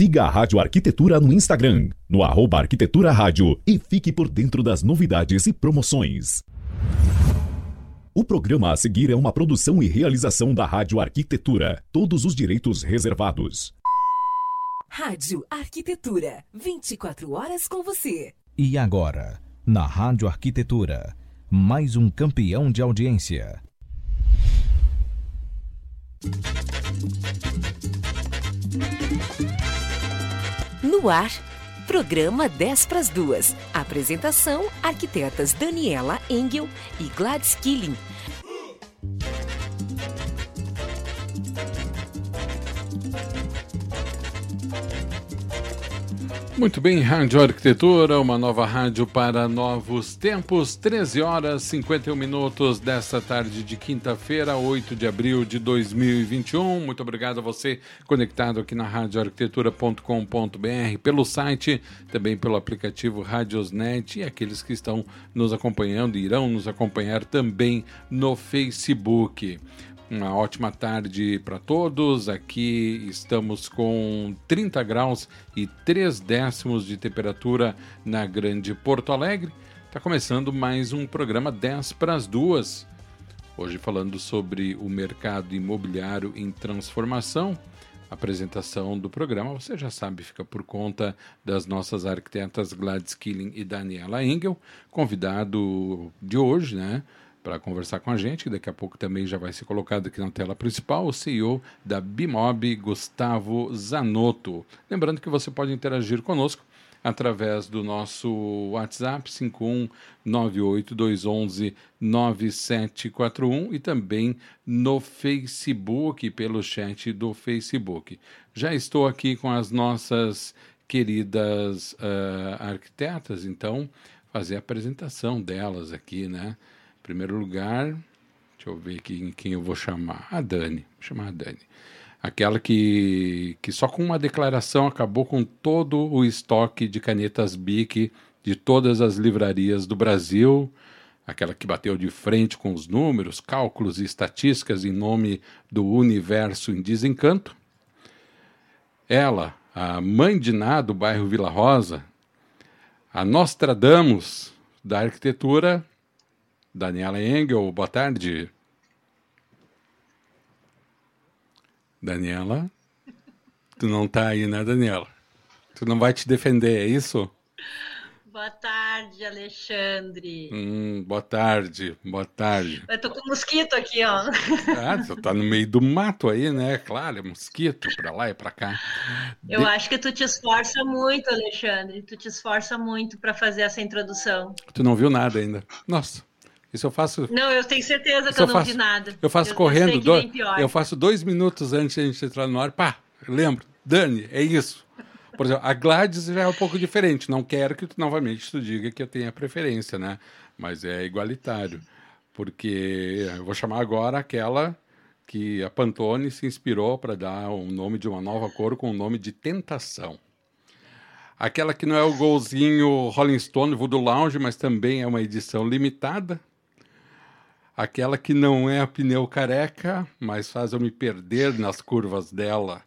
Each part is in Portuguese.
Siga a Rádio Arquitetura no Instagram, no arroba Arquitetura Rádio e fique por dentro das novidades e promoções. O programa a seguir é uma produção e realização da Rádio Arquitetura. Todos os direitos reservados. Rádio Arquitetura. 24 horas com você. E agora, na Rádio Arquitetura, mais um campeão de audiência. No ar, programa 10 para as duas. Apresentação: arquitetas Daniela Engel e Gladys Killing. Muito bem, Rádio Arquitetura, uma nova rádio para novos tempos, 13 horas 51 minutos desta tarde de quinta-feira, 8 de abril de 2021. Muito obrigado a você conectado aqui na radioarquitetura.com.br, pelo site, também pelo aplicativo Radiosnet e aqueles que estão nos acompanhando e irão nos acompanhar também no Facebook. Uma ótima tarde para todos. Aqui estamos com 30 graus e 3 décimos de temperatura na Grande Porto Alegre. Está começando mais um programa 10 para as duas. Hoje falando sobre o mercado imobiliário em transformação. A apresentação do programa, você já sabe, fica por conta das nossas arquitetas Gladys Killing e Daniela Engel. Convidado de hoje, né? Para conversar com a gente, que daqui a pouco também já vai ser colocado aqui na tela principal, o CEO da Bimob, Gustavo Zanotto. Lembrando que você pode interagir conosco através do nosso WhatsApp 51982119741 e também no Facebook, pelo chat do Facebook. Já estou aqui com as nossas queridas uh, arquitetas, então fazer a apresentação delas aqui, né? Primeiro lugar, deixa eu ver aqui quem eu vou chamar. A Dani. Vou chamar a Dani. Aquela que, que só com uma declaração acabou com todo o estoque de canetas BIC de todas as livrarias do Brasil. Aquela que bateu de frente com os números, cálculos e estatísticas em nome do universo em desencanto. Ela, a mãe de Ná do bairro Vila Rosa, a Nostradamus da arquitetura Daniela Engel, boa tarde. Daniela, tu não tá aí, né, Daniela? Tu não vai te defender, é isso? Boa tarde, Alexandre. Hum, boa tarde, boa tarde. Eu tô com mosquito aqui, ó. Ah, tu tá no meio do mato aí, né? Claro, é mosquito pra lá e pra cá. Eu De... acho que tu te esforça muito, Alexandre. Tu te esforça muito para fazer essa introdução. Tu não viu nada ainda. Nossa. Isso eu faço. Não, eu tenho certeza que eu, eu não faço, vi nada. Eu faço eu, correndo. Eu, do, eu faço dois minutos antes de a gente entrar no ar. Pá, lembro. Dani, é isso. Por exemplo, a Gladys já é um pouco diferente. Não quero que tu, novamente tu diga que eu tenha preferência, né? Mas é igualitário. Porque eu vou chamar agora aquela que a Pantone se inspirou para dar o nome de uma nova cor com o nome de Tentação. Aquela que não é o golzinho Rolling Stone Voodoo Lounge, mas também é uma edição limitada, aquela que não é a pneu careca, mas faz eu me perder nas curvas dela.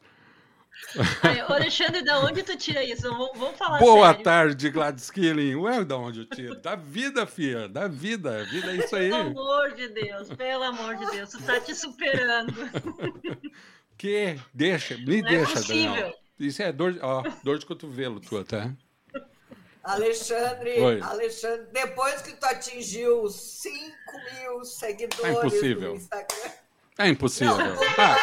Ai, Alexandre, da onde tu tira isso? Vamos, vamos falar Boa sério. tarde, Gladys Killing. Ué, da onde eu tiro? Da vida, filha. Da vida. A vida é isso aí. Pelo amor de Deus, pelo amor de Deus. Tu tá te superando. Que? Deixa, me Não é deixa, é Daniel. Isso é dor, ó, dor de cotovelo tua, tá? Alexandre, Oi. Alexandre, depois que tu atingiu 5 mil seguidores é impossível. no Instagram. É impossível. Não, ah.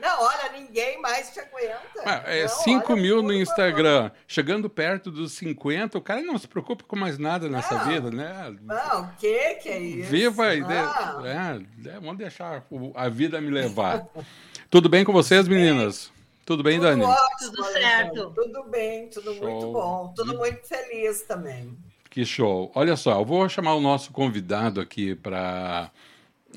não, olha, ninguém mais te aguenta. Ah, é 5 mil no Instagram. Chegando perto dos 50, o cara não se preocupa com mais nada nessa não, vida, né? Não, o que que é isso? Viva a ideia. Ah. É, vamos deixar a vida me levar. Tudo bem com vocês, meninas? Tudo bem, tudo Dani? Ótimo, tudo certo. Tudo bem, tudo show. muito bom. Tudo muito feliz também. Que show. Olha só, eu vou chamar o nosso convidado aqui para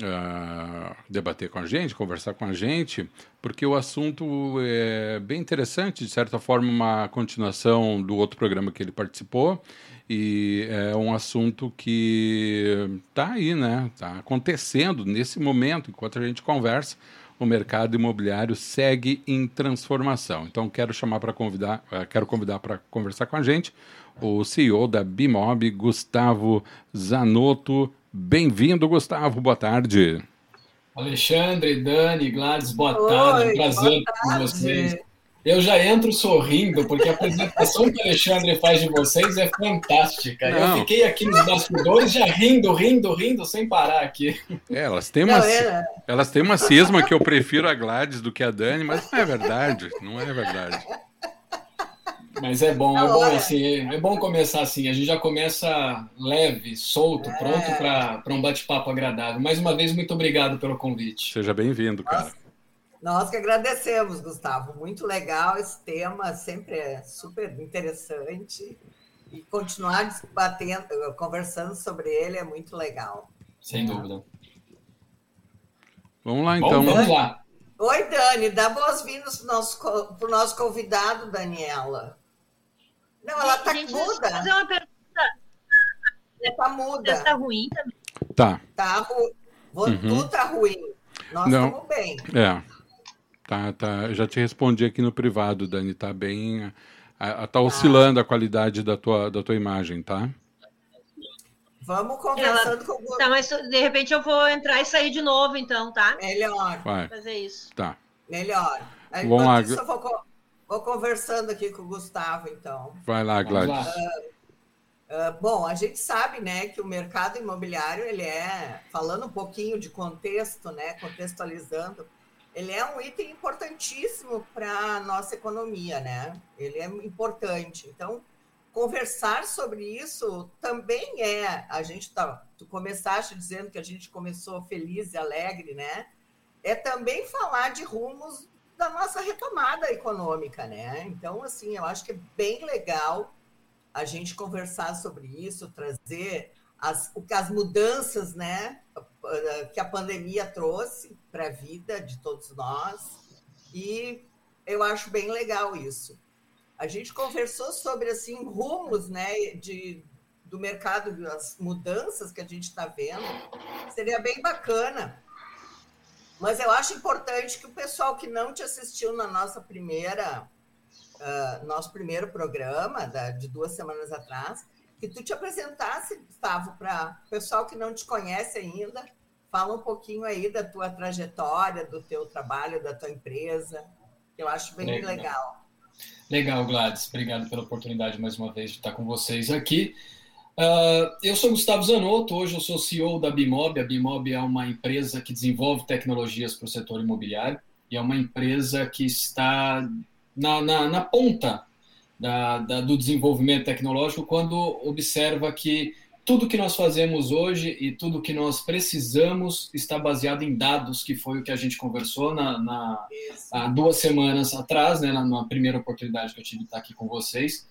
uh, ah, debater com a gente, conversar com a gente, porque o assunto é bem interessante, de certa forma, uma continuação do outro programa que ele participou. E é um assunto que está aí, né? Está acontecendo nesse momento, enquanto a gente conversa o mercado imobiliário segue em transformação. Então quero chamar para convidar, uh, quero convidar para conversar com a gente o CEO da Bimob, Gustavo Zanotto. Bem-vindo, Gustavo. Boa tarde. Alexandre, Dani, Gladys, boa Oi, tarde. prazer boa tarde. com vocês. Eu já entro sorrindo, porque a apresentação que o Alexandre faz de vocês é fantástica. Não. Eu fiquei aqui nos bastidores já rindo, rindo, rindo, sem parar aqui. É, elas têm uma, não, elas têm uma cisma que eu prefiro a Gladys do que a Dani, mas não é verdade, não é verdade. Mas é bom, é bom assim, é bom começar assim. A gente já começa leve, solto, é. pronto para um bate-papo agradável. Mais uma vez, muito obrigado pelo convite. Seja bem-vindo, cara. Nós que agradecemos, Gustavo. Muito legal esse tema, sempre é super interessante. E continuar debatendo, conversando sobre ele é muito legal. Sem dúvida. Vamos lá, então. Bom, vamos lá. Oi, Dani. Dá boas-vindas para o nosso, nosso convidado, Daniela. Não, ela está muda. fazer uma pergunta. Ela está muda. Está ruim também. Tá. Tá, ru... uhum. Tudo está ruim. Nós estamos bem. É. Tá, tá. Eu já te respondi aqui no privado, Dani. Tá bem. A, a, tá oscilando a qualidade da tua, da tua imagem, tá? Vamos conversando Ela... com Tá, mas de repente eu vou entrar e sair de novo, então, tá? Melhor. Vai. Fazer isso. Tá. Melhor. Aí, Vamos lá. Isso, eu vou, vou, conversando aqui com o Gustavo, então. Vai lá, Gladys. Uh, uh, bom, a gente sabe, né, que o mercado imobiliário, ele é, falando um pouquinho de contexto, né, contextualizando, ele é um item importantíssimo para a nossa economia, né? Ele é importante. Então, conversar sobre isso também é. A gente tá. Tu começaste dizendo que a gente começou feliz e alegre, né? É também falar de rumos da nossa retomada econômica, né? Então, assim, eu acho que é bem legal a gente conversar sobre isso, trazer as, as mudanças, né? que a pandemia trouxe para a vida de todos nós. E eu acho bem legal isso. A gente conversou sobre assim rumos, né, de do mercado, as mudanças que a gente está vendo. Seria bem bacana. Mas eu acho importante que o pessoal que não te assistiu na nossa primeira, uh, nosso primeiro programa da, de duas semanas atrás, que tu te apresentasse, Gustavo, para o pessoal que não te conhece ainda, fala um pouquinho aí da tua trajetória, do teu trabalho, da tua empresa, que eu acho bem legal. Legal, legal Gladys. Obrigado pela oportunidade mais uma vez de estar com vocês aqui. Uh, eu sou Gustavo Zanotto, hoje eu sou CEO da Bimob. A Bimob é uma empresa que desenvolve tecnologias para o setor imobiliário e é uma empresa que está na, na, na ponta da, da, do desenvolvimento tecnológico quando observa que tudo que nós fazemos hoje e tudo que nós precisamos está baseado em dados, que foi o que a gente conversou na, na há duas semanas atrás, né, na, na, primeira oportunidade que eu tive de estar aqui com vocês.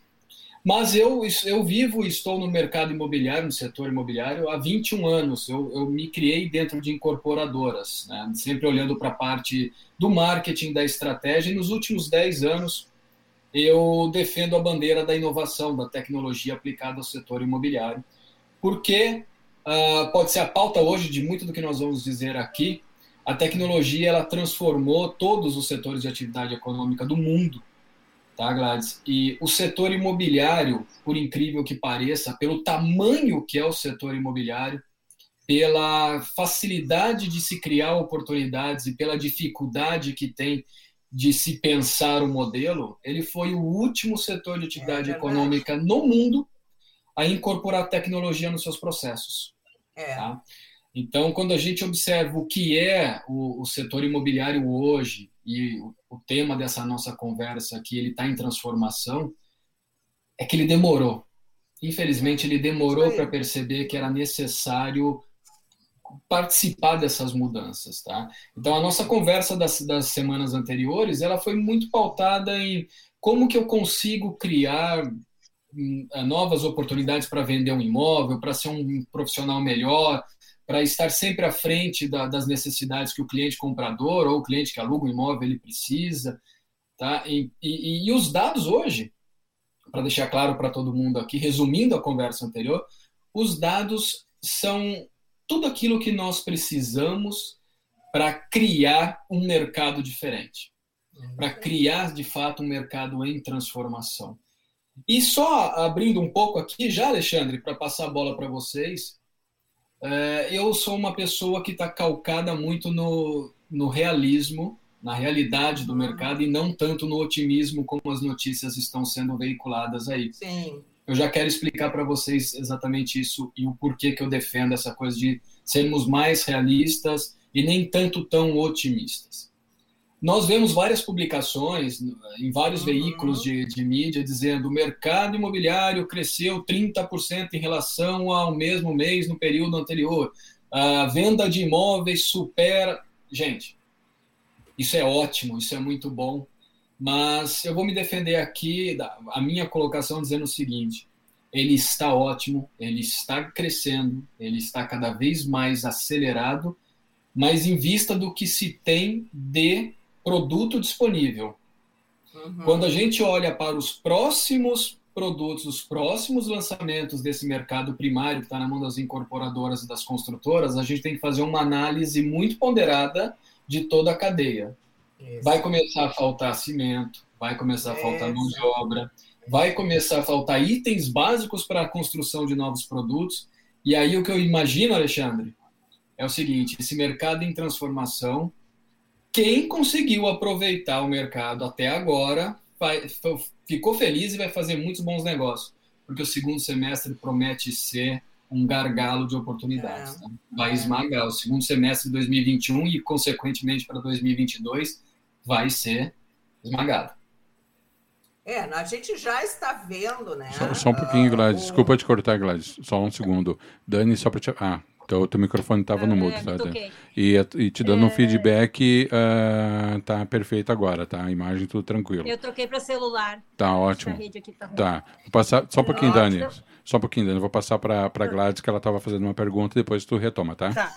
Mas eu, eu vivo e estou no mercado imobiliário, no setor imobiliário, há 21 anos. Eu, eu me criei dentro de incorporadoras, né, sempre olhando para a parte do marketing, da estratégia, e nos últimos 10 anos eu defendo a bandeira da inovação, da tecnologia aplicada ao setor imobiliário, porque uh, pode ser a pauta hoje de muito do que nós vamos dizer aqui. A tecnologia ela transformou todos os setores de atividade econômica do mundo, tá, Gladys? E o setor imobiliário, por incrível que pareça, pelo tamanho que é o setor imobiliário, pela facilidade de se criar oportunidades e pela dificuldade que tem de se pensar o modelo, ele foi o último setor de atividade é econômica no mundo a incorporar tecnologia nos seus processos. É. Tá? Então, quando a gente observa o que é o, o setor imobiliário hoje e o, o, tema dessa nossa conversa que ele está em transformação, é que ele demorou. Infelizmente, ele demorou para perceber que era necessário participar dessas mudanças, tá? Então a nossa conversa das, das semanas anteriores, ela foi muito pautada em como que eu consigo criar novas oportunidades para vender um imóvel, para ser um profissional melhor, para estar sempre à frente da, das necessidades que o cliente comprador ou o cliente que aluga o imóvel ele precisa, tá? E, e, e os dados hoje, para deixar claro para todo mundo aqui, resumindo a conversa anterior, os dados são tudo aquilo que nós precisamos para criar um mercado diferente, para criar de fato um mercado em transformação. E só abrindo um pouco aqui, já, Alexandre, para passar a bola para vocês, é, eu sou uma pessoa que está calcada muito no, no realismo, na realidade do mercado e não tanto no otimismo como as notícias estão sendo veiculadas aí. Sim. Eu já quero explicar para vocês exatamente isso e o porquê que eu defendo essa coisa de sermos mais realistas e nem tanto tão otimistas. Nós vemos várias publicações em vários uhum. veículos de, de mídia dizendo o mercado imobiliário cresceu 30% em relação ao mesmo mês no período anterior. A venda de imóveis supera. Gente, isso é ótimo, isso é muito bom, mas eu vou me defender aqui, a minha colocação dizendo o seguinte: ele está ótimo, ele está crescendo, ele está cada vez mais acelerado, mas em vista do que se tem de produto disponível. Uhum. Quando a gente olha para os próximos produtos, os próximos lançamentos desse mercado primário que está na mão das incorporadoras e das construtoras, a gente tem que fazer uma análise muito ponderada de toda a cadeia. Isso. Vai começar a faltar cimento, vai começar a faltar mão de obra, vai começar a faltar itens básicos para a construção de novos produtos. E aí o que eu imagino, Alexandre, é o seguinte: esse mercado em transformação quem conseguiu aproveitar o mercado até agora vai, ficou feliz e vai fazer muitos bons negócios, porque o segundo semestre promete ser um gargalo de oportunidades. É. Tá? Vai esmagar. O segundo semestre de 2021 e, consequentemente, para 2022, vai ser esmagado. É, a gente já está vendo, né? Só, só um pouquinho, Gladys. Uh, Desculpa te cortar, Gladys. Só um segundo. Dani, só para te. Ah, teu, teu microfone estava ah, no mudo, tá? E, e te dando é... um feedback, uh, tá perfeito agora, tá? A imagem tudo tranquilo. Eu troquei para celular. Tá ótimo. Tá, tá. Vou passar, só um pouquinho, Dani. Só um pouquinho, Dani. Vou passar para para Gladys que ela estava fazendo uma pergunta e depois tu retoma, tá? Tá.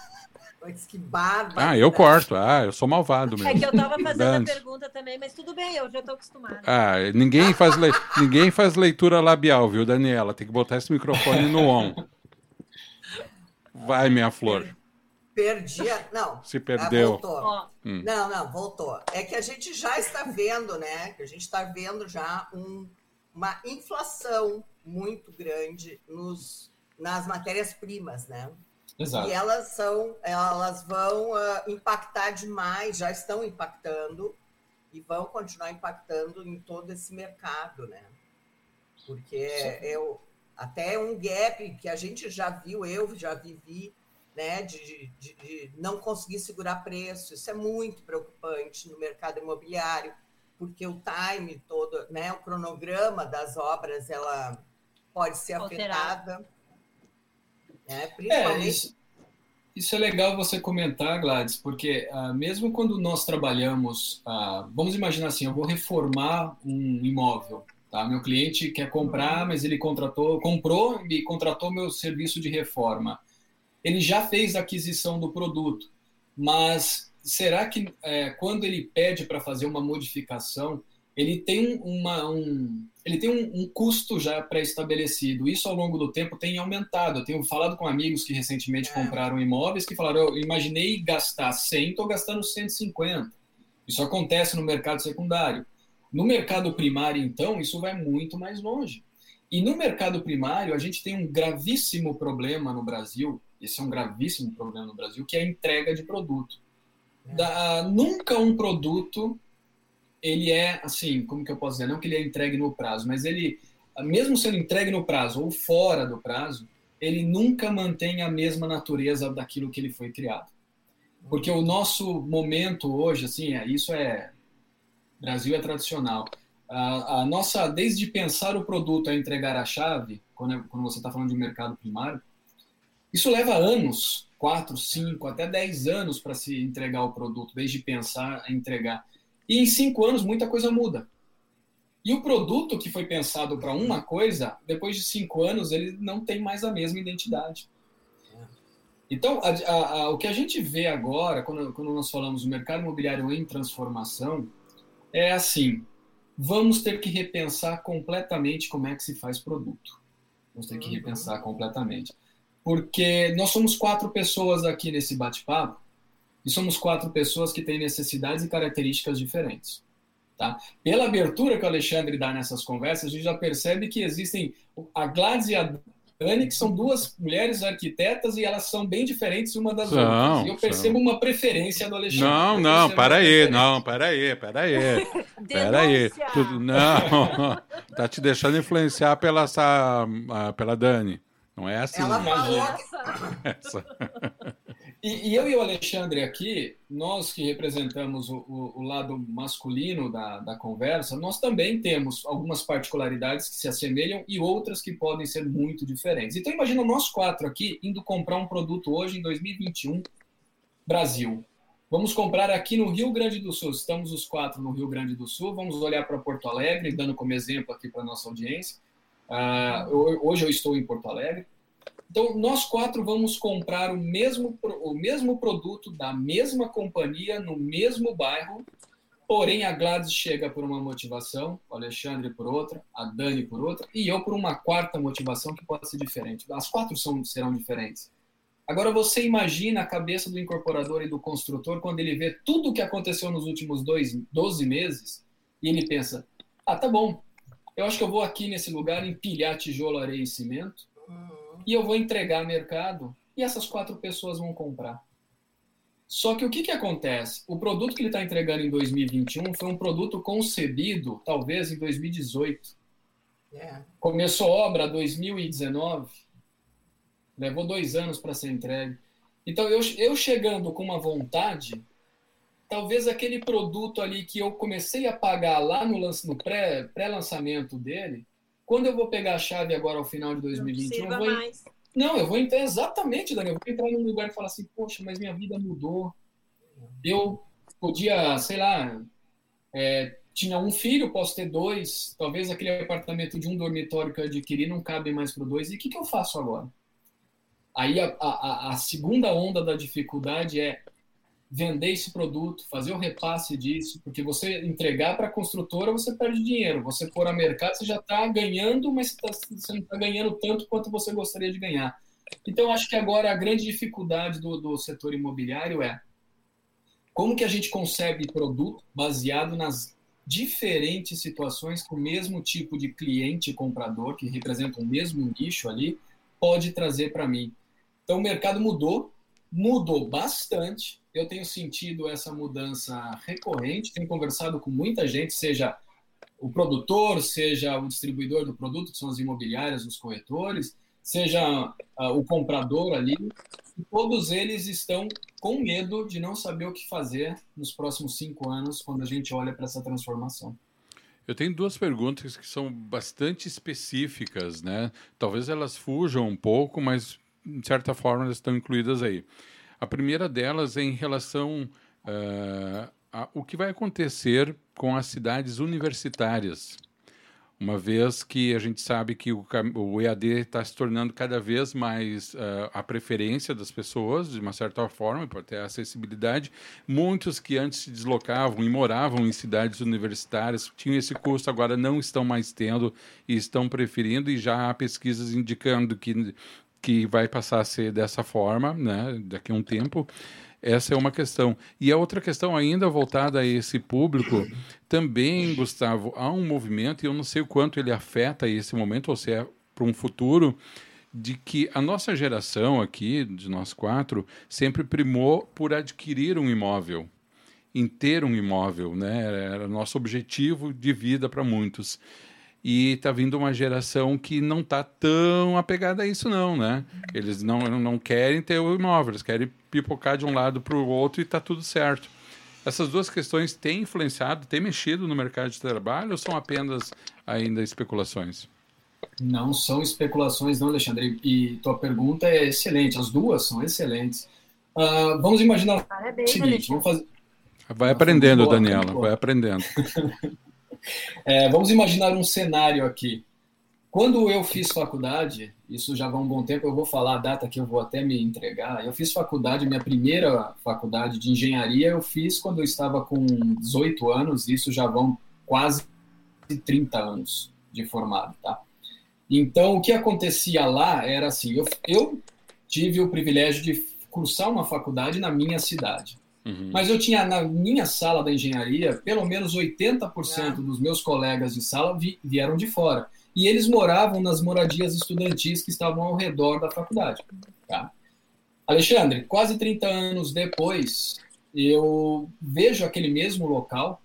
Que barba. Ah, eu corto. Ah, eu sou malvado mesmo. É que eu tava fazendo a pergunta também, mas tudo bem, eu já tô acostumado. Ah, ninguém faz, le... ninguém faz leitura labial, viu, Daniela? Tem que botar esse microfone no on. Vai, minha flor. Perdi a... Não. Se perdeu. voltou. Hum. Não, não, voltou. É que a gente já está vendo, né? Que a gente está vendo já um, uma inflação muito grande nos, nas matérias-primas, né? Exato. E elas são, elas vão uh, impactar demais, já estão impactando e vão continuar impactando em todo esse mercado, né? Porque é, até um gap que a gente já viu, eu já vivi, né, de, de, de, não conseguir segurar preço. Isso é muito preocupante no mercado imobiliário, porque o time todo, né, o cronograma das obras, ela pode ser afetada. Né, principalmente... É, isso, isso, é legal você comentar, Gladys, porque ah, mesmo quando nós trabalhamos, ah, vamos imaginar assim, eu vou reformar um imóvel, Tá? Meu cliente quer comprar, mas ele contratou, comprou e contratou meu serviço de reforma. Ele já fez a aquisição do produto, mas será que é, quando ele pede para fazer uma modificação, ele tem, uma, um, ele tem um, um custo já pré-estabelecido. Isso ao longo do tempo tem aumentado. Eu tenho falado com amigos que recentemente é. compraram imóveis que falaram: eu imaginei gastar 100, estou gastando 150. Isso acontece no mercado secundário. No mercado primário, então, isso vai muito mais longe. E no mercado primário, a gente tem um gravíssimo problema no Brasil, esse é um gravíssimo problema no Brasil, que é a entrega de produto. É. Da, nunca um produto, ele é, assim, como que eu posso dizer, não que ele é entregue no prazo, mas ele, mesmo sendo entregue no prazo ou fora do prazo, ele nunca mantém a mesma natureza daquilo que ele foi criado. Porque o nosso momento hoje, assim, é, isso é Brasil é tradicional. A, a, nossa, desde pensar o produto a entregar a chave, quando, é, quando você está falando de mercado primário, isso leva anos, quatro, cinco, até dez anos para se entregar o produto, desde pensar a entregar. E em cinco anos muita coisa muda. E o produto que foi pensado para uma coisa, depois de cinco anos, ele não tem mais a mesma identidade. Então, a, a, o que a gente vê agora, quando, quando nós falamos do mercado imobiliário em transformação, é assim: vamos ter que repensar completamente como é que se faz produto. Vamos ter que uhum. repensar completamente. Porque nós somos quatro pessoas aqui nesse bate-papo E somos quatro pessoas que têm necessidades e características diferentes. Tá? Pela abertura que o Alexandre dá nessas conversas, a gente já percebe que existem a Gladys e a Dani, que são duas mulheres arquitetas e elas são bem diferentes uma das são, outras. E eu percebo são. uma preferência do Alexandre. Não, não, para aí, não, para aí, para aí. Para aí. não, tá te deixando influenciar pela, essa, pela Dani. Não é assim. Ela falou Essa. E, e, eu e o Alexandre aqui, nós que representamos o, o, o, lado masculino da, da conversa, nós também temos algumas particularidades que se assemelham e outras que podem ser muito diferentes. Então imagina nós quatro aqui indo comprar um produto hoje em 2021, Brasil. Vamos comprar aqui no Rio Grande do Sul. Estamos os quatro no Rio Grande do Sul. Vamos olhar para Porto Alegre, dando como exemplo aqui para nossa audiência. Uh, hoje eu estou em Porto Alegre. Então, nós quatro vamos comprar o mesmo, o mesmo produto da mesma companhia, no mesmo bairro, porém a Gladys chega por uma motivação, o Alexandre por outra, a Dani por outra, e eu por uma quarta motivação que pode ser diferente. As quatro são, serão diferentes. Agora, você imagina a cabeça do incorporador e do construtor quando ele vê tudo o que aconteceu nos últimos dois, 12 meses e ele pensa: ah, tá bom, eu acho que eu vou aqui nesse lugar empilhar tijolo, areia e cimento e eu vou entregar mercado e essas quatro pessoas vão comprar. Só que o que, que acontece? O produto que ele está entregando em 2021 foi um produto concebido, talvez, em 2018. Yeah. É. Começou obra em 2019, levou dois anos para ser entregue. Então, eu, eu chegando com uma vontade, talvez aquele produto ali que eu comecei a pagar lá no, no pré-lançamento pré dele, quando eu vou pegar a chave agora ao final de 2021, não, eu vou... mais. não, eu vou entrar exatamente, Daniel. Eu vou entrar num lugar e falar assim, poxa, mas minha vida mudou. Eu podia, sei lá, é, tinha um filho, posso ter dois. Talvez aquele apartamento de um dormitório que eu adquiri não cabe mais para dois. E o que, que eu faço agora? Aí a, a, a segunda onda da dificuldade é vender esse produto, fazer o repasse disso, porque você entregar para a construtora, você perde dinheiro. Você for a mercado, você já está ganhando, mas você, tá, você não está ganhando tanto quanto você gostaria de ganhar. Então, acho que agora a grande dificuldade do, do setor imobiliário é como que a gente consegue produto baseado nas diferentes situações que o mesmo tipo de cliente comprador, que representa o mesmo nicho ali, pode trazer para mim. Então, o mercado mudou, mudou bastante, eu tenho sentido essa mudança recorrente, tenho conversado com muita gente, seja o produtor, seja o distribuidor do produto, que são as imobiliárias, os corretores, seja uh, o comprador ali, todos eles estão com medo de não saber o que fazer nos próximos cinco anos, quando a gente olha para essa transformação. Eu tenho duas perguntas que são bastante específicas, né? Talvez elas fujam um pouco, mas de certa forma elas estão incluídas aí. A primeira delas é em relação uh, a o que vai acontecer com as cidades universitárias, uma vez que a gente sabe que o, o EAD está se tornando cada vez mais uh, a preferência das pessoas, de uma certa forma, por ter acessibilidade. Muitos que antes se deslocavam e moravam em cidades universitárias tinham esse custo, agora não estão mais tendo e estão preferindo, e já há pesquisas indicando que que vai passar a ser dessa forma, né, daqui a um tempo. Essa é uma questão. E a outra questão, ainda voltada a esse público, também, Gustavo, há um movimento, e eu não sei o quanto ele afeta esse momento, ou se é para um futuro, de que a nossa geração aqui, de nós quatro, sempre primou por adquirir um imóvel, em ter um imóvel, né? Era nosso objetivo de vida para muitos e está vindo uma geração que não está tão apegada a isso não, né? Eles não, não querem ter o imóvel, eles querem pipocar de um lado para o outro e está tudo certo. Essas duas questões têm influenciado, têm mexido no mercado de trabalho ou são apenas ainda especulações? Não são especulações, não, Alexandre. E tua pergunta é excelente. As duas são excelentes. Uh, vamos imaginar Parabéns, o seguinte: vamos fazer... Vai aprendendo, Daniela, vai aprendendo. É, vamos imaginar um cenário aqui. Quando eu fiz faculdade, isso já vai um bom tempo, eu vou falar a data que eu vou até me entregar. Eu fiz faculdade, minha primeira faculdade de engenharia, eu fiz quando eu estava com 18 anos, isso já vão quase 30 anos de formado, tá? Então, o que acontecia lá era assim: eu, eu tive o privilégio de cursar uma faculdade na minha cidade. Uhum. Mas eu tinha na minha sala da engenharia, pelo menos 80% é. dos meus colegas de sala vi, vieram de fora. E eles moravam nas moradias estudantis que estavam ao redor da faculdade. Tá? Alexandre, quase 30 anos depois, eu vejo aquele mesmo local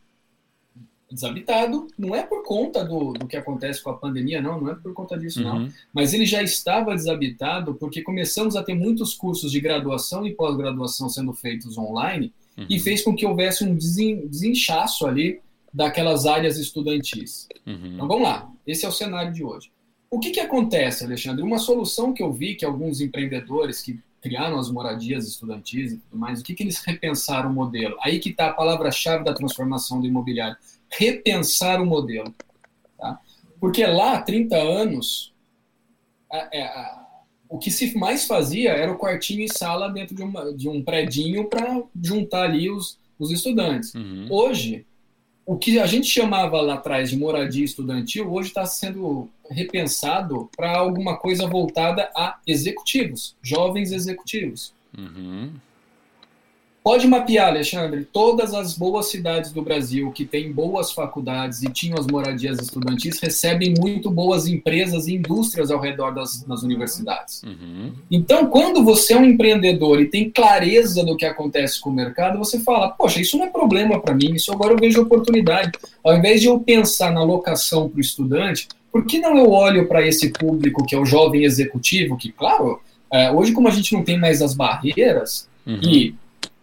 desabitado, não é por conta do, do que acontece com a pandemia, não, não é por conta disso, uhum. não. Mas ele já estava desabitado porque começamos a ter muitos cursos de graduação e pós-graduação sendo feitos online uhum. e fez com que houvesse um desinchaço ali daquelas áreas estudantis. Uhum. Então vamos lá, esse é o cenário de hoje. O que, que acontece, Alexandre? Uma solução que eu vi que alguns empreendedores que criaram as moradias estudantis e tudo mais, o que, que eles repensaram o modelo? Aí que está a palavra-chave da transformação do imobiliário repensar o modelo. Tá? Porque lá, há 30 anos, a, a, é, a, o que se mais fazia era o quartinho e sala dentro de, uma, de um predinho para juntar ali os, os estudantes. Uhum. Hoje, o que a gente chamava lá atrás de moradia estudantil, hoje está sendo repensado para alguma coisa voltada a executivos, jovens executivos. Uhum. Pode mapear, Alexandre, todas as boas cidades do Brasil que têm boas faculdades e tinham as moradias estudantis recebem muito boas empresas e indústrias ao redor das, das universidades. Uhum. Então, quando você é um empreendedor e tem clareza do que acontece com o mercado, você fala: Poxa, isso não é problema para mim, isso agora eu vejo oportunidade. Ao invés de eu pensar na locação para o estudante, por que não eu olho para esse público que é o jovem executivo, que, claro, é, hoje, como a gente não tem mais as barreiras uhum. e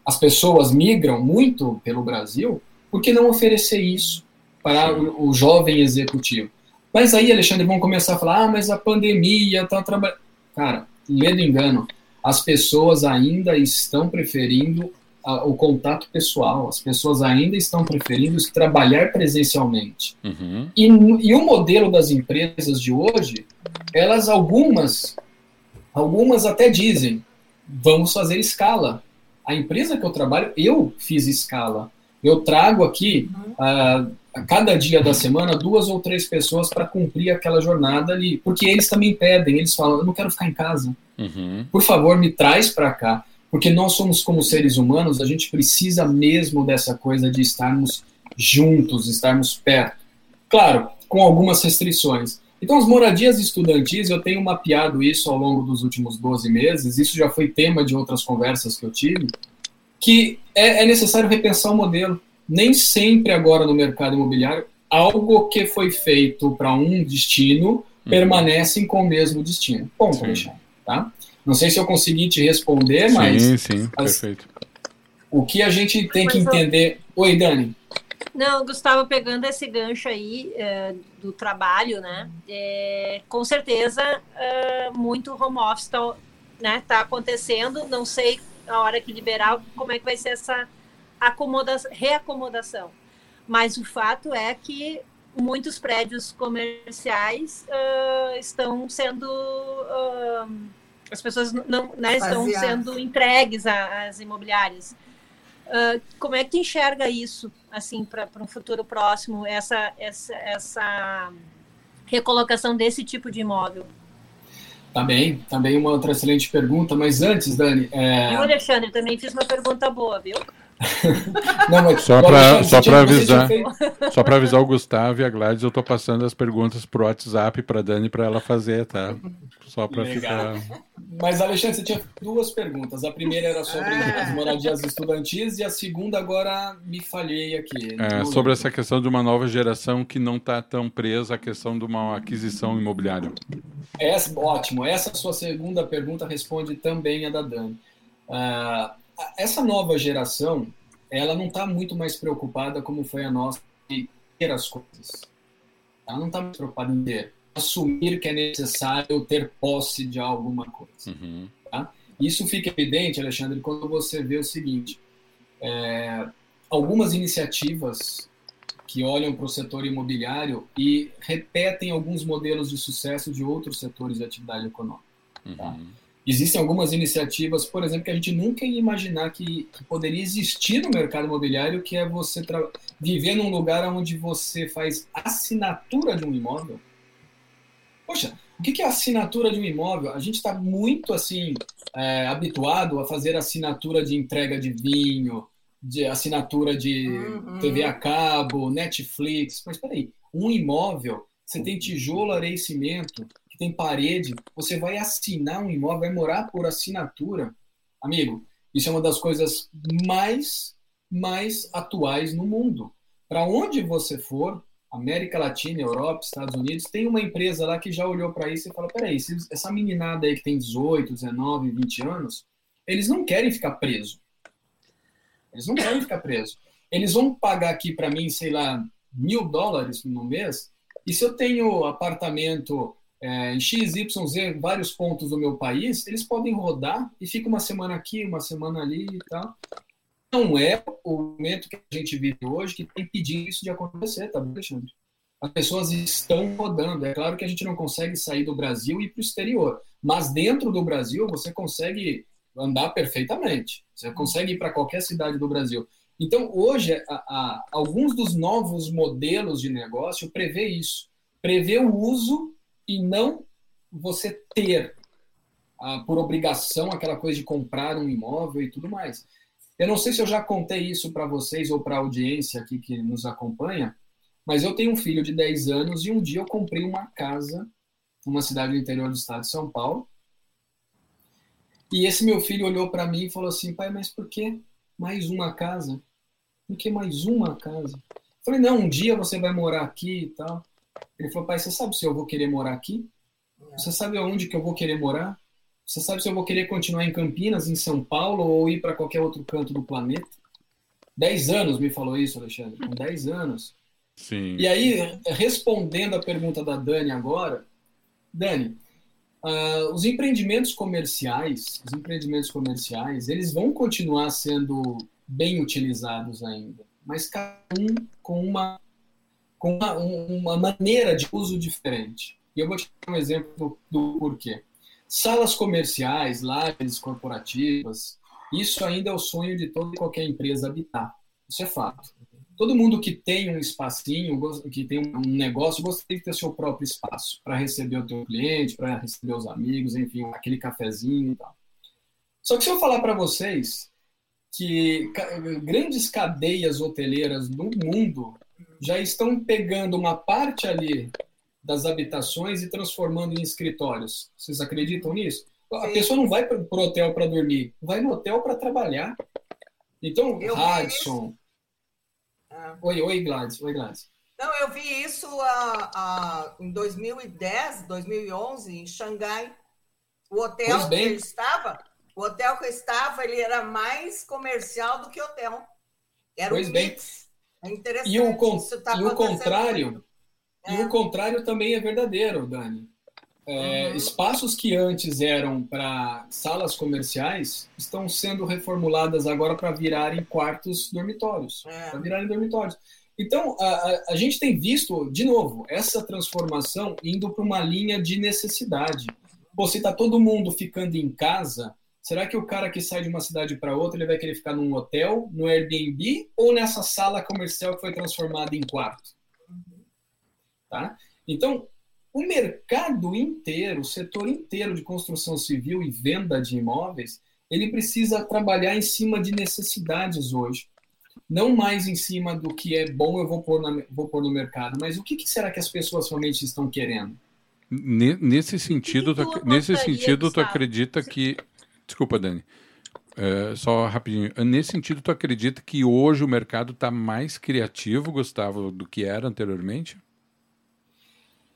as pessoas migram muito pelo Brasil, por que não oferecer isso para o, o jovem executivo? Mas aí, Alexandre, vão começar a falar, ah, mas a pandemia está trabalhando. Cara, medo engano, as pessoas ainda estão preferindo a, o contato pessoal, as pessoas ainda estão preferindo trabalhar presencialmente. Uhum. E, e o modelo das empresas de hoje, elas, algumas, algumas até dizem, vamos fazer escala a empresa que eu trabalho, eu fiz escala. Eu trago aqui, uh, a cada dia da semana, duas ou três pessoas para cumprir aquela jornada ali. Porque eles também pedem, eles falam: eu não quero ficar em casa. Uhum. Por favor, me traz para cá. Porque nós somos como seres humanos, a gente precisa mesmo dessa coisa de estarmos juntos, estarmos perto. Claro, com algumas restrições. Então, as moradias estudantis, eu tenho mapeado isso ao longo dos últimos 12 meses, isso já foi tema de outras conversas que eu tive, que é, é necessário repensar o modelo. Nem sempre agora no mercado imobiliário, algo que foi feito para um destino uhum. permanece com o mesmo destino. Ponto, Alexandre. Tá? Não sei se eu consegui te responder, mas... Sim, sim, perfeito. O que a gente tem que entender... Oi, Dani. Não, Gustavo, pegando esse gancho aí é, do trabalho, né? É, com certeza, é, muito home office está né, tá acontecendo. Não sei a hora que liberar como é que vai ser essa acomodação, reacomodação. Mas o fato é que muitos prédios comerciais uh, estão sendo as pessoas não né, estão sendo entregues às imobiliárias. Uh, como é que tu enxerga isso, assim, para um futuro próximo, essa, essa, essa recolocação desse tipo de imóvel? Também, também uma outra excelente pergunta, mas antes, Dani... É... Eu, Alexandre, também fiz uma pergunta boa, viu? Não, mas, só para só para avisar, só para avisar o Gustavo e a Gladys, eu estou passando as perguntas pro WhatsApp para Dani para ela fazer, tá? Só para ficar. Mas Alexandre, você tinha duas perguntas. A primeira era sobre ah. as moradias estudantis e a segunda agora me falhei aqui. É, sobre essa questão de uma nova geração que não está tão presa à questão de uma aquisição imobiliária. Essa, ótimo. Essa sua segunda pergunta responde também a da Dani. Uh, essa nova geração, ela não está muito mais preocupada como foi a nossa de ter as coisas. Ela não está mais preocupada em ter, assumir que é necessário ter posse de alguma coisa. Uhum. Tá? Isso fica evidente, Alexandre, quando você vê o seguinte: é, algumas iniciativas que olham para o setor imobiliário e repetem alguns modelos de sucesso de outros setores de atividade econômica. Tá? Uhum. Existem algumas iniciativas, por exemplo, que a gente nunca ia imaginar que, que poderia existir no mercado imobiliário, que é você viver num lugar onde você faz assinatura de um imóvel. Poxa, o que é assinatura de um imóvel? A gente está muito assim é, habituado a fazer assinatura de entrega de vinho, de assinatura de uhum. TV a cabo, Netflix. Mas peraí, um imóvel, você tem tijolo, areia e cimento, que tem parede, você vai assinar um imóvel, vai morar por assinatura. Amigo, isso é uma das coisas mais, mais atuais no mundo. Para onde você for, América Latina, Europa, Estados Unidos, tem uma empresa lá que já olhou para isso e falou: peraí, essa meninada aí que tem 18, 19, 20 anos, eles não querem ficar preso. Eles não querem ficar presos. Eles vão pagar aqui para mim, sei lá, mil dólares no mês, e se eu tenho apartamento é, em XYZ, vários pontos do meu país, eles podem rodar e fica uma semana aqui, uma semana ali e tal. Não é o momento que a gente vive hoje que tem pedir isso de acontecer, tá, Alexandre? As pessoas estão rodando. É claro que a gente não consegue sair do Brasil e ir para o exterior, mas dentro do Brasil você consegue andar perfeitamente. Você consegue ir para qualquer cidade do Brasil. Então, hoje, a, a, alguns dos novos modelos de negócio prevê isso. Prevê o uso e não você ter a, por obrigação aquela coisa de comprar um imóvel e tudo mais. Eu não sei se eu já contei isso para vocês ou para a audiência aqui que nos acompanha, mas eu tenho um filho de 10 anos e um dia eu comprei uma casa numa cidade do interior do estado de São Paulo e esse meu filho olhou para mim e falou assim: pai, mas por que mais uma casa? Por que mais uma casa? Eu falei: não, um dia você vai morar aqui e tal. Ele falou: pai, você sabe se eu vou querer morar aqui? Você sabe aonde que eu vou querer morar? Você sabe se eu vou querer continuar em Campinas, em São Paulo ou ir para qualquer outro canto do planeta? Dez anos me falou isso, Alexandre, com dez anos. Sim. E aí, respondendo a pergunta da Dani agora, Dani, Uh, os empreendimentos comerciais, os empreendimentos comerciais, eles vão continuar sendo bem utilizados ainda, mas cada um com uma com uma, uma maneira de uso diferente. E eu vou te dar um exemplo do, do porquê. Salas comerciais, lajes corporativas, isso ainda é o sonho de toda e qualquer empresa habitar. Isso é fato todo mundo que tem um espacinho, que tem um negócio, gostaria de ter seu próprio espaço para receber o teu cliente, para receber os amigos, enfim, aquele cafezinho e tal. Só que se eu falar para vocês que grandes cadeias hoteleiras no mundo já estão pegando uma parte ali das habitações e transformando em escritórios. Vocês acreditam nisso? A pessoa não vai para o hotel para dormir, vai no hotel para trabalhar. Então, eu Radisson, Oi, oi, Gladys. Oi, Gladys. Não, eu vi isso uh, uh, em 2010, 2011, em Xangai. O hotel que eu estava, o hotel que eu estava, ele era mais comercial do que hotel. Era pois um bem. É interessante. E o, tá e o contrário, é. e o contrário também é verdadeiro, Dani. É, uhum. Espaços que antes eram para salas comerciais estão sendo reformuladas agora para virarem quartos dormitórios. É. Para virarem dormitórios. Então, a, a, a, gente tem visto, de novo, essa transformação indo para uma linha de necessidade. Pô, se está todo mundo ficando em casa, será que o cara que sai de uma cidade para outra ele vai querer ficar num hotel, no Airbnb ou nessa sala comercial que foi transformada em quarto? Tá? Então, o mercado inteiro, o setor inteiro de construção civil e venda de imóveis, ele precisa trabalhar em cima de necessidades hoje. Não mais em cima do que é bom eu vou pôr, na, vou pôr no mercado, mas o que, que será que as pessoas realmente estão querendo? Nesse sentido, que que tu, nesse sentido, tu acredita que. Desculpa, Dani. É, só rapidinho. Nesse sentido, tu acredita que hoje o mercado está mais criativo, Gustavo, do que era anteriormente?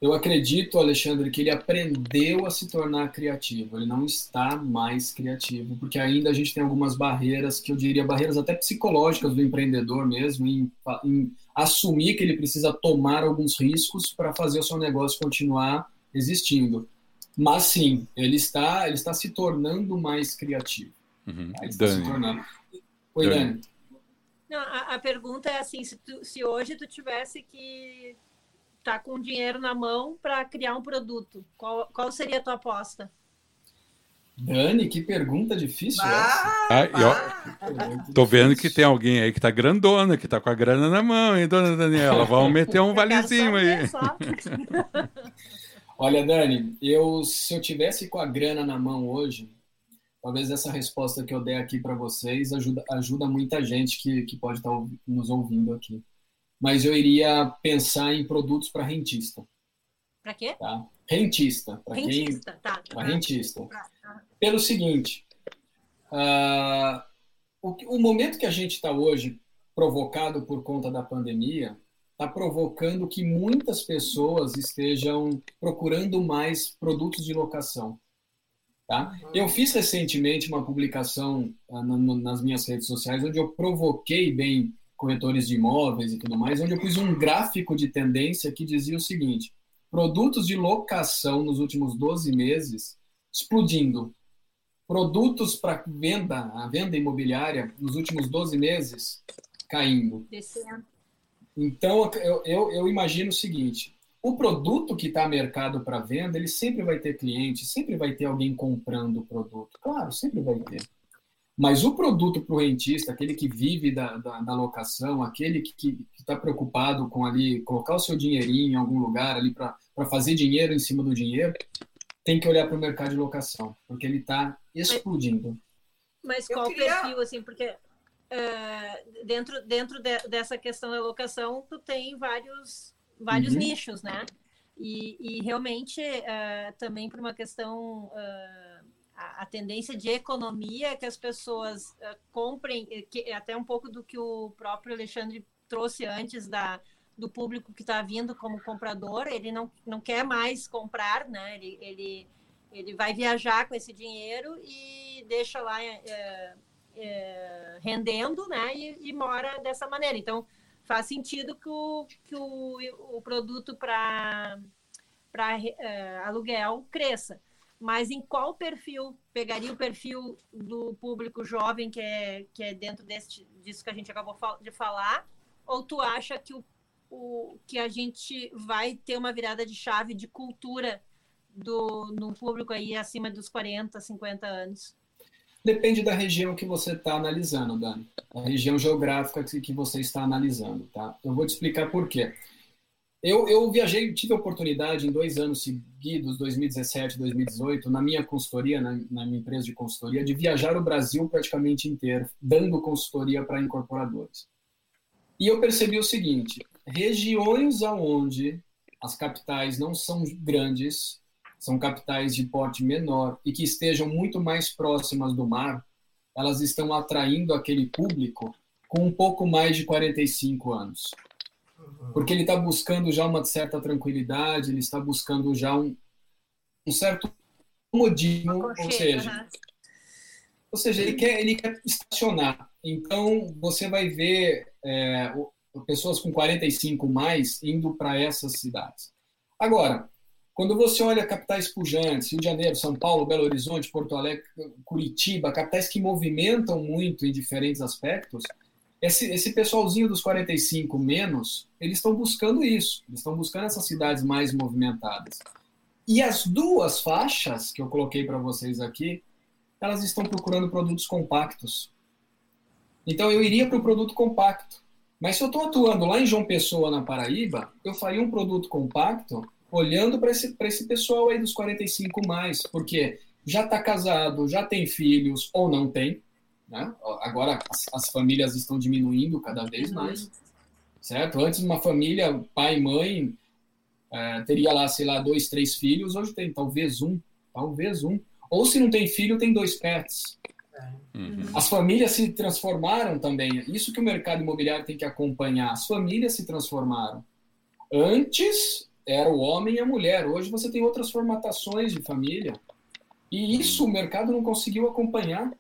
Eu acredito, Alexandre, que ele aprendeu a se tornar criativo. Ele não está mais criativo, porque ainda a gente tem algumas barreiras, que eu diria barreiras até psicológicas do empreendedor mesmo, em, em assumir que ele precisa tomar alguns riscos para fazer o seu negócio continuar existindo. Mas sim, ele está, ele está se tornando mais criativo. Uhum. Ele está Dani. se tornando. Oi, Dani. Dani. Não, a, a pergunta é assim: se, tu, se hoje tu tivesse que tá com dinheiro na mão para criar um produto, qual, qual seria a tua aposta? Dani, que pergunta difícil ah, ah, eu, tô vendo que tem alguém aí que tá grandona, que tá com a grana na mão, hein, dona Daniela? Vamos meter um valezinho aí. Olha, Dani, eu se eu tivesse com a grana na mão hoje, talvez essa resposta que eu dei aqui para vocês ajuda, ajuda muita gente que, que pode estar tá nos ouvindo aqui. Mas eu iria pensar em produtos para rentista. Para quê? Tá? Rentista. Rentista, quem... tá. Para rentista. Pelo seguinte, uh, o, o momento que a gente está hoje, provocado por conta da pandemia, está provocando que muitas pessoas estejam procurando mais produtos de locação. Tá? Eu fiz recentemente uma publicação uh, nas minhas redes sociais onde eu provoquei bem corretores de imóveis e tudo mais, onde eu pus um gráfico de tendência que dizia o seguinte: produtos de locação nos últimos 12 meses explodindo. Produtos para venda, a venda imobiliária nos últimos 12 meses caindo. Descendo. Então, eu, eu, eu imagino o seguinte: o produto que está mercado para venda, ele sempre vai ter cliente, sempre vai ter alguém comprando o produto. Claro, sempre vai ter. Mas o produto para o rentista, aquele que vive da, da, da locação, aquele que está preocupado com ali colocar o seu dinheirinho em algum lugar ali para fazer dinheiro em cima do dinheiro, tem que olhar para o mercado de locação, porque ele está explodindo. Mas qual o queria... perfil, assim, porque uh, dentro, dentro de, dessa questão da locação, tu tem vários, vários uhum. nichos, né? E, e realmente, uh, também por uma questão... Uh, a, tendência de economia que as pessoas comprem, eh, que, é até um pouco do que o próprio Alexandre trouxe antes da, do público que está vindo como comprador, ele não, não quer mais comprar, né? Ele, ele, ele vai viajar com esse dinheiro e deixa lá é, é, rendendo, né? E, e, mora dessa maneira. Então, faz sentido que o, que o, o produto para é, aluguel cresça mas em qual perfil pegaria o perfil do público jovem que é, que é dentro desse, disso que a gente acabou de falar? Ou tu acha que, o, o, que a gente vai ter uma virada de chave de cultura do, no público aí acima dos 40, 50 anos? Depende da região que você está analisando, Dani. A região geográfica que você está analisando, tá? Eu vou te explicar por quê. Eu, eu viajei, tive a oportunidade em dois anos seguidos, 2017 2018, na minha consultoria, na, na minha empresa de consultoria, de viajar o Brasil praticamente inteiro, dando consultoria para incorporadores. E eu percebi o seguinte: regiões aonde as capitais não são grandes, são capitais de porte menor e que estejam muito mais próximas do mar, elas estão atraindo aquele público com um pouco mais de 45 anos porque ele está buscando já uma certa tranquilidade, ele está buscando já um, um certo comodismo, ou seja, ou seja, ele quer, ele quer estacionar. Então, você vai ver é, pessoas com 45 mais indo para essas cidades. Agora, quando você olha capitais pujantes, Rio de Janeiro, São Paulo, Belo Horizonte, Porto Alegre, Curitiba, capitais que movimentam muito em diferentes aspectos, esse, esse pessoalzinho dos 45 menos, eles estão buscando isso, eles estão buscando essas cidades mais movimentadas. E as duas faixas que eu coloquei para vocês aqui, elas estão procurando produtos compactos. Então eu iria para o produto compacto. Mas se eu estou atuando lá em João Pessoa, na Paraíba, eu faria um produto compacto olhando para esse, esse pessoal aí dos 45 mais, porque já está casado, já tem filhos ou não tem, né? Agora as, as, famílias estão diminuindo cada vez mais, certo? Antes uma família, pai e mãe, é, teria lá, sei lá, dois, três filhos, hoje tem talvez um, talvez um. Ou se não tem filho, tem dois pets. Uhum. As famílias se transformaram também. Isso que o mercado imobiliário tem que acompanhar. As famílias se transformaram. Antes era o homem e a mulher. Hoje você tem outras formatações de família. E isso o mercado não conseguiu acompanhar.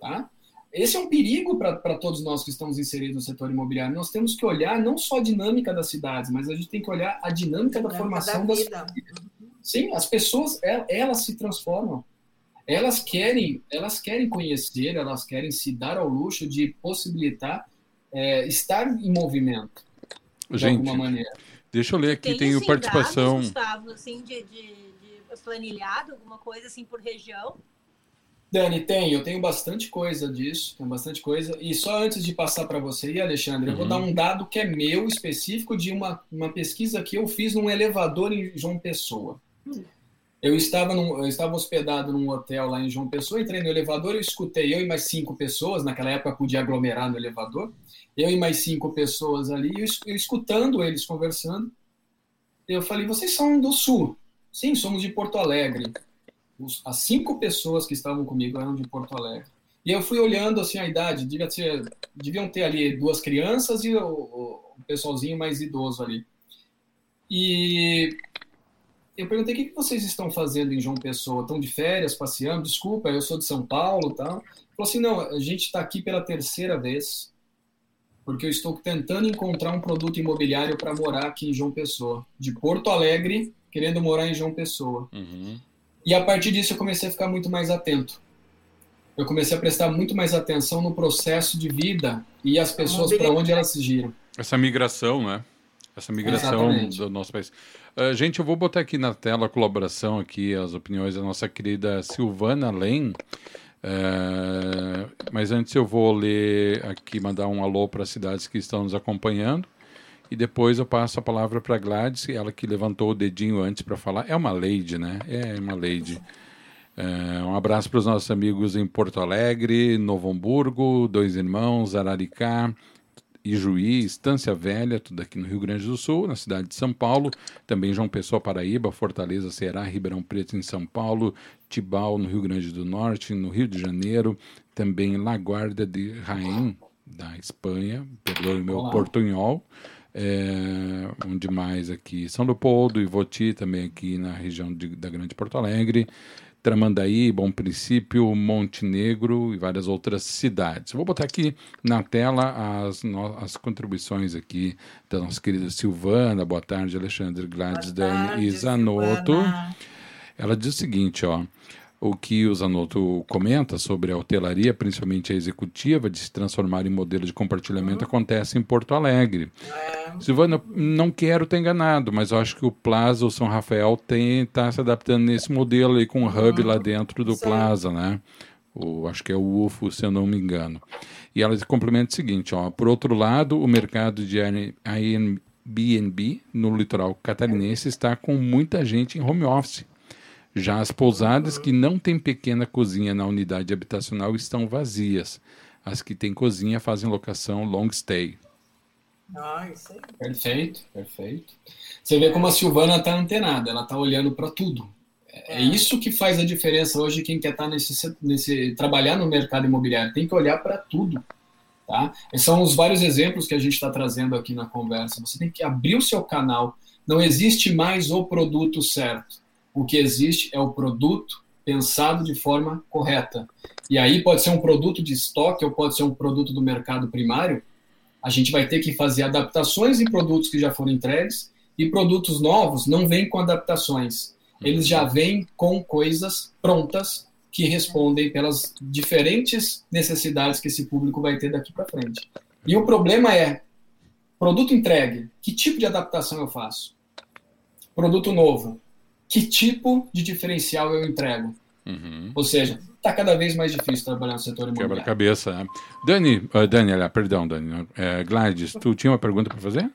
Tá? Esse é um perigo para todos nós que estamos inseridos no setor imobiliário. Nós temos que olhar não só a dinâmica das cidades, mas a gente tem que olhar a dinâmica da formação da das Sim, as pessoas elas se transformam. Elas querem, elas querem conhecer, elas querem se dar ao luxo de possibilitar é, estar em movimento de gente, alguma maneira. Deixa eu ler aqui, tem, tem participação. Dados, Gustavo, assim, de, de, de planilhado, alguma coisa assim por região? Dani, tem, eu tenho bastante coisa disso, tenho bastante coisa. E só antes de passar para você e Alexandre, uhum. eu vou uhum. dar um dado que é meu, específico, de uma, uma pesquisa que eu fiz num elevador em João Pessoa. Eu estava, num, eu estava hospedado num hotel lá em João Pessoa, entrei no elevador, eu escutei eu e mais cinco pessoas, naquela época podia aglomerar no elevador, eu e mais cinco pessoas ali, eu, eu escutando eles conversando, eu falei, vocês são do Sul? Sim, somos de Porto Alegre. Os, as cinco pessoas que estavam comigo eram de Porto Alegre. E eu fui olhando assim a idade, devia ter, deviam ter ali duas crianças e o, o, o pessoalzinho mais idoso ali. E eu perguntei o que, vocês estão fazendo em João Pessoa? Estão de férias, passeando? Desculpa, eu sou de São Paulo, tá? Falou assim, não, a gente está aqui pela terceira vez porque eu estou tentando encontrar um produto imobiliário para morar aqui em João Pessoa, de Porto Alegre, querendo morar em João Pessoa. Uhum. E a partir disso eu comecei a ficar muito mais atento. Eu comecei a prestar muito mais atenção no processo de vida e as pessoas para onde elas se giram. Essa migração, né? Essa migração Exatamente. do nosso país. Uh, gente, eu vou botar aqui na tela a colaboração aqui, as opiniões da nossa querida Silvana Len. Uh, mas antes eu vou ler aqui, mandar um alô para as cidades que estão nos acompanhando. E depois eu passo a palavra para Gladys, ela que levantou o dedinho antes para falar. É uma lady, né? É uma lady. Uh, um abraço para os nossos amigos em Porto Alegre, Novo Hamburgo, Dois Irmãos, Araricá, Ijuí, Estância Velha, tudo aqui no Rio Grande do Sul, na cidade de São Paulo, também João Pessoa, Paraíba, Fortaleza, Ceará, Ribeirão Preto em São Paulo, Tibau, no Rio Grande do Norte, no Rio de Janeiro, também Laguarda de Raim, da Espanha, perdoe o meu portunhol, é, onde mais aqui? São Leopoldo e Voti, também aqui na região de, da Grande Porto Alegre, Tramandaí, Bom Princípio, Montenegro e várias outras cidades. Vou botar aqui na tela as, as contribuições aqui da nossa querida Silvana. Boa tarde, Alexandre Gladys, Dani e Zanotto. Ela diz o seguinte, ó o que o Zanotto comenta sobre a hotelaria, principalmente a executiva, de se transformar em modelo de compartilhamento, uhum. acontece em Porto Alegre. É. Silvana, não quero ter enganado, mas eu acho que o Plaza, o São Rafael, está se adaptando nesse modelo aí com o hub uhum. lá dentro do Sim. Plaza, né? O, acho que é o UFO, se eu não me engano. E ela complementa o seguinte, ó, por outro lado, o mercado de Airbnb no litoral catarinense está com muita gente em home office já as pousadas que não têm pequena cozinha na unidade habitacional estão vazias. As que têm cozinha fazem locação long stay. Ah, isso aí. Perfeito, perfeito. Você vê como a Silvana está antenada, ela está olhando para tudo. É, é isso que faz a diferença hoje quem quer estar tá nesse, nesse trabalhar no mercado imobiliário, tem que olhar para tudo. Tá? Esses são os vários exemplos que a gente está trazendo aqui na conversa. Você tem que abrir o seu canal. Não existe mais o produto certo. O que existe é o produto pensado de forma correta. E aí pode ser um produto de estoque ou pode ser um produto do mercado primário. A gente vai ter que fazer adaptações em produtos que já foram entregues e produtos novos não vêm com adaptações. Eles já vêm com coisas prontas que respondem pelas diferentes necessidades que esse público vai ter daqui para frente. E o problema é produto entregue, que tipo de adaptação eu faço? Produto novo, que tipo de diferencial eu entrego. Uhum. Ou seja, está cada vez mais difícil trabalhar no setor imobiliário. Quebra-cabeça. Né? Dani, uh, Dani, perdão, Dani. Uh, Gladys, tu tinha uma pergunta para fazer?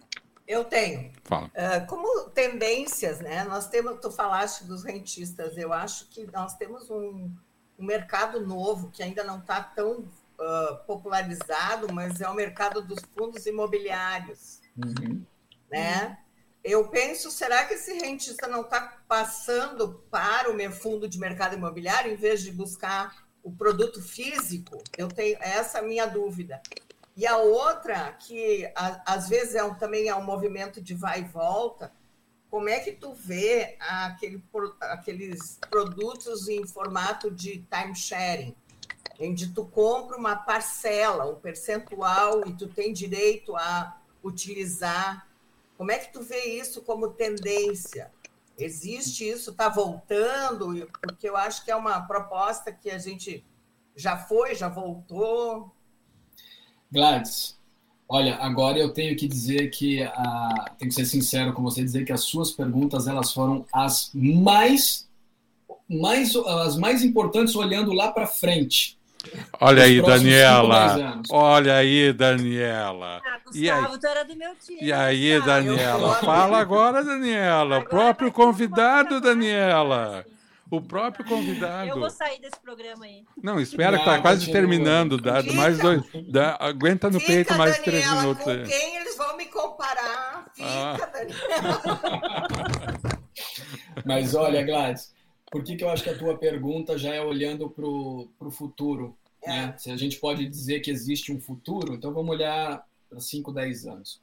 Eu tenho. Fala. Uh, como tendências, né? Nós temos, tu falaste dos rentistas, eu acho que nós temos um, um mercado novo que ainda não está tão uh, popularizado, mas é o mercado dos fundos imobiliários. Uhum. Né? Eu penso, será que esse rentista não está passando para o meu fundo de mercado imobiliário em vez de buscar o produto físico? Eu tenho essa é a minha dúvida. E a outra, que a, às vezes é um, também é um movimento de vai e volta, como é que tu vê aquele, aqueles produtos em formato de timesharing, onde tu compra uma parcela, um percentual, e tu tem direito a utilizar como é que tu vê isso como tendência? Existe isso? Está voltando? Porque eu acho que é uma proposta que a gente já foi, já voltou. Gladys, olha, agora eu tenho que dizer que, tenho que ser sincero com você, dizer que as suas perguntas elas foram as mais, mais as mais importantes olhando lá para frente. Olha aí, Daniela. Olha aí, Daniela. Ah, Gustavo, e aí? tu era do meu time. E aí, Daniela? Fala agora, Daniela. Agora o próprio convidado, Daniela. O próprio convidado. Eu vou sair desse programa aí. Não, espera que tá quase terminando. Dá, mais dois, dá, aguenta no peito mais Daniela, três minutos. Com quem eles vão me comparar? Fica, ah. Daniela. Mas olha, Gladys, por que, que eu acho que a tua pergunta já é olhando para o futuro? É. Né? Se a gente pode dizer que existe um futuro, então vamos olhar para 5, 10 anos.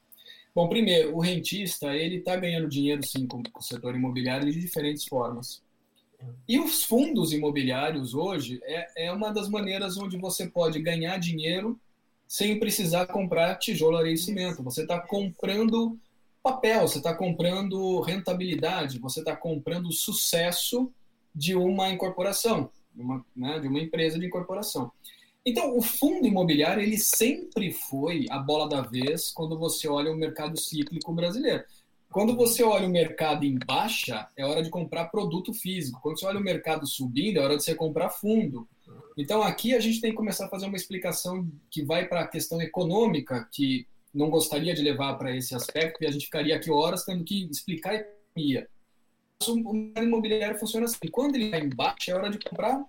Bom, primeiro, o rentista ele está ganhando dinheiro sim com o setor imobiliário de diferentes formas. E os fundos imobiliários hoje é, é uma das maneiras onde você pode ganhar dinheiro sem precisar comprar tijolo, areia e cimento. Você está comprando papel, você está comprando rentabilidade, você está comprando sucesso de uma incorporação, de uma, né, de uma empresa de incorporação. Então, o fundo imobiliário ele sempre foi a bola da vez quando você olha o mercado cíclico brasileiro. Quando você olha o mercado em baixa, é hora de comprar produto físico. Quando você olha o mercado subindo, é hora de você comprar fundo. Então, aqui a gente tem que começar a fazer uma explicação que vai para a questão econômica, que não gostaria de levar para esse aspecto, e a gente ficaria aqui horas tendo que explicar a economia. O mercado imobiliário funciona assim. Quando ele está em baixa, é hora de comprar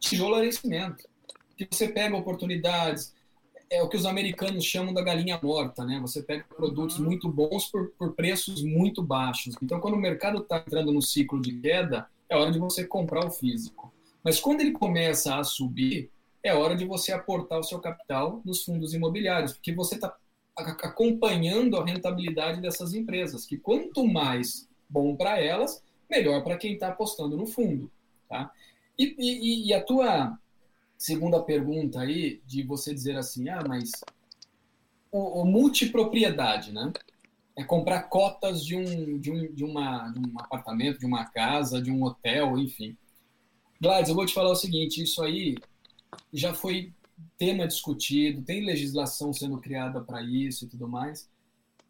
tijolo e cimento. Que você pega oportunidades, é o que os americanos chamam da galinha morta, né? Você pega produtos uhum. muito bons por, por preços muito baixos. Então, quando o mercado está entrando no ciclo de queda, é hora de você comprar o físico. Mas quando ele começa a subir, é hora de você aportar o seu capital nos fundos imobiliários, porque você está acompanhando a rentabilidade dessas empresas, que quanto mais bom para elas, melhor para quem está apostando no fundo. Tá? E, e, e, a tua segunda pergunta aí, de você dizer assim, ah, mas o, o multipropriedade, né? É comprar cotas de um, de, um, de, uma, de um apartamento, de uma casa, de um hotel, enfim. Gladys, eu vou te falar o seguinte, isso aí já foi tema discutido, tem legislação sendo criada para isso e tudo mais.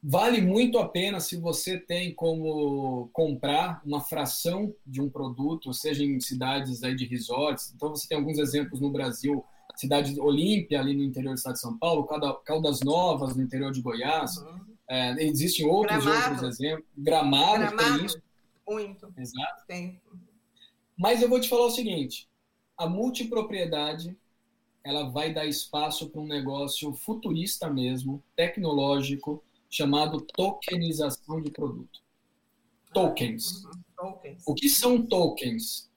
Vale muito a pena se você tem como comprar uma fração de um produto, seja em cidades aí de resorts. Então, você tem alguns exemplos no Brasil, cidade Olímpia, ali no interior do estado de São Paulo, Caldas Novas, no interior de Goiás. Uhum. É, existem outros, outros exemplos. Gramado, Gramado, tem isso. Muito. Exato. Tem. Mas eu vou te falar o seguinte: a multipropriedade ela vai dar espaço para um negócio futurista mesmo, tecnológico, chamado tokenização de produto. Tokens. O que são tokens?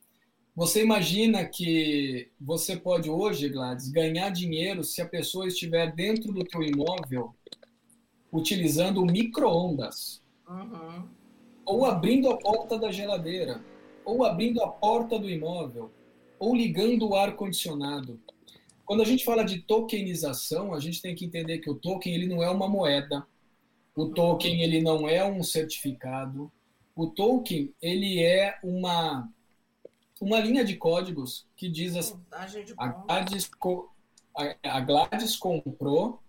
Você imagina que você pode hoje, Gladys, ganhar dinheiro se a pessoa estiver dentro do teu imóvel utilizando micro-ondas. Uhum. Ou abrindo a porta da geladeira. Ou abrindo a porta do imóvel. Ou ligando o ar-condicionado. Quando a gente fala de tokenização, a gente tem que entender que o token ele não é uma moeda, o token ele não é um certificado. O token ele é uma uma linha de códigos que diz assim, a Gladys, a Gladys comprou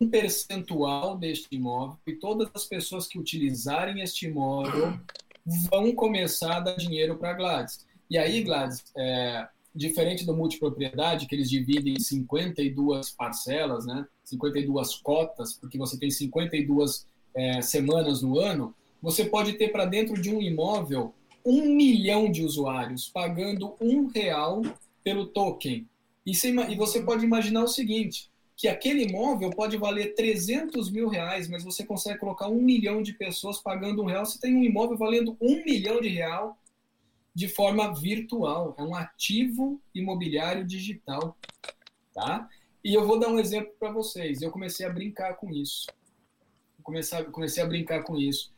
um percentual deste imóvel e todas as pessoas que utilizarem este imóvel vão começar a dar dinheiro para a Gladys. E aí, Gladys, é, diferente do multipropriedade, que eles dividem em 52 parcelas, né? 52 cotas, porque você tem 52 é, semanas no ano, você pode ter para dentro de um imóvel um milhão de usuários pagando um real pelo token. E você pode imaginar o seguinte, que aquele imóvel pode valer 300 mil reais, mas você consegue colocar um milhão de pessoas pagando um real. Você tem um imóvel valendo um milhão de real de forma virtual. É um ativo imobiliário digital, tá? E eu vou dar um exemplo para vocês. Eu comecei a brincar com isso. Comecei, comecei a brincar com isso.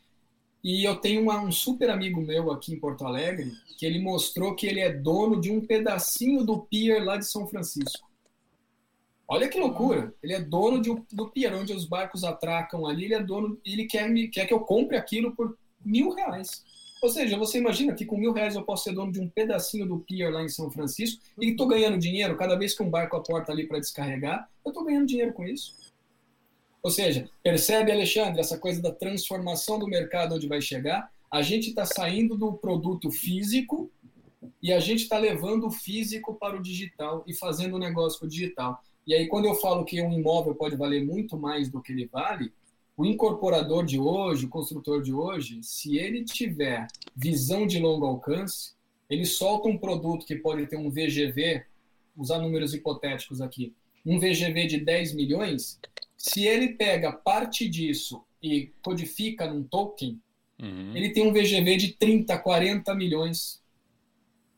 E eu tenho uma, um super amigo meu aqui em Porto Alegre que ele mostrou que ele é dono de um pedacinho do pier lá de São Francisco. Olha que loucura! Ele é dono de, do pier onde os barcos atracam ali. Ele é dono, ele quer, me, quer que eu compre aquilo por mil reais. Ou seja, você imagina que com mil reais eu posso ser dono de um pedacinho do pier lá em São Francisco e estou ganhando dinheiro cada vez que um barco aporta ali para descarregar, eu estou ganhando dinheiro com isso. Ou seja, percebe, Alexandre, essa coisa da transformação do mercado onde vai chegar? A gente está saindo do produto físico e a gente está levando o físico para o digital e fazendo o negócio com o digital. E aí, quando eu falo que um imóvel pode valer muito mais do que ele vale, o incorporador de hoje, o construtor de hoje, se ele tiver visão de longo alcance, ele solta um produto que pode ter um VGV, usar números hipotéticos aqui, um VGV de 10 milhões, se ele pega parte disso e codifica num token, uhum. ele tem um VGV de 30, 40 milhões.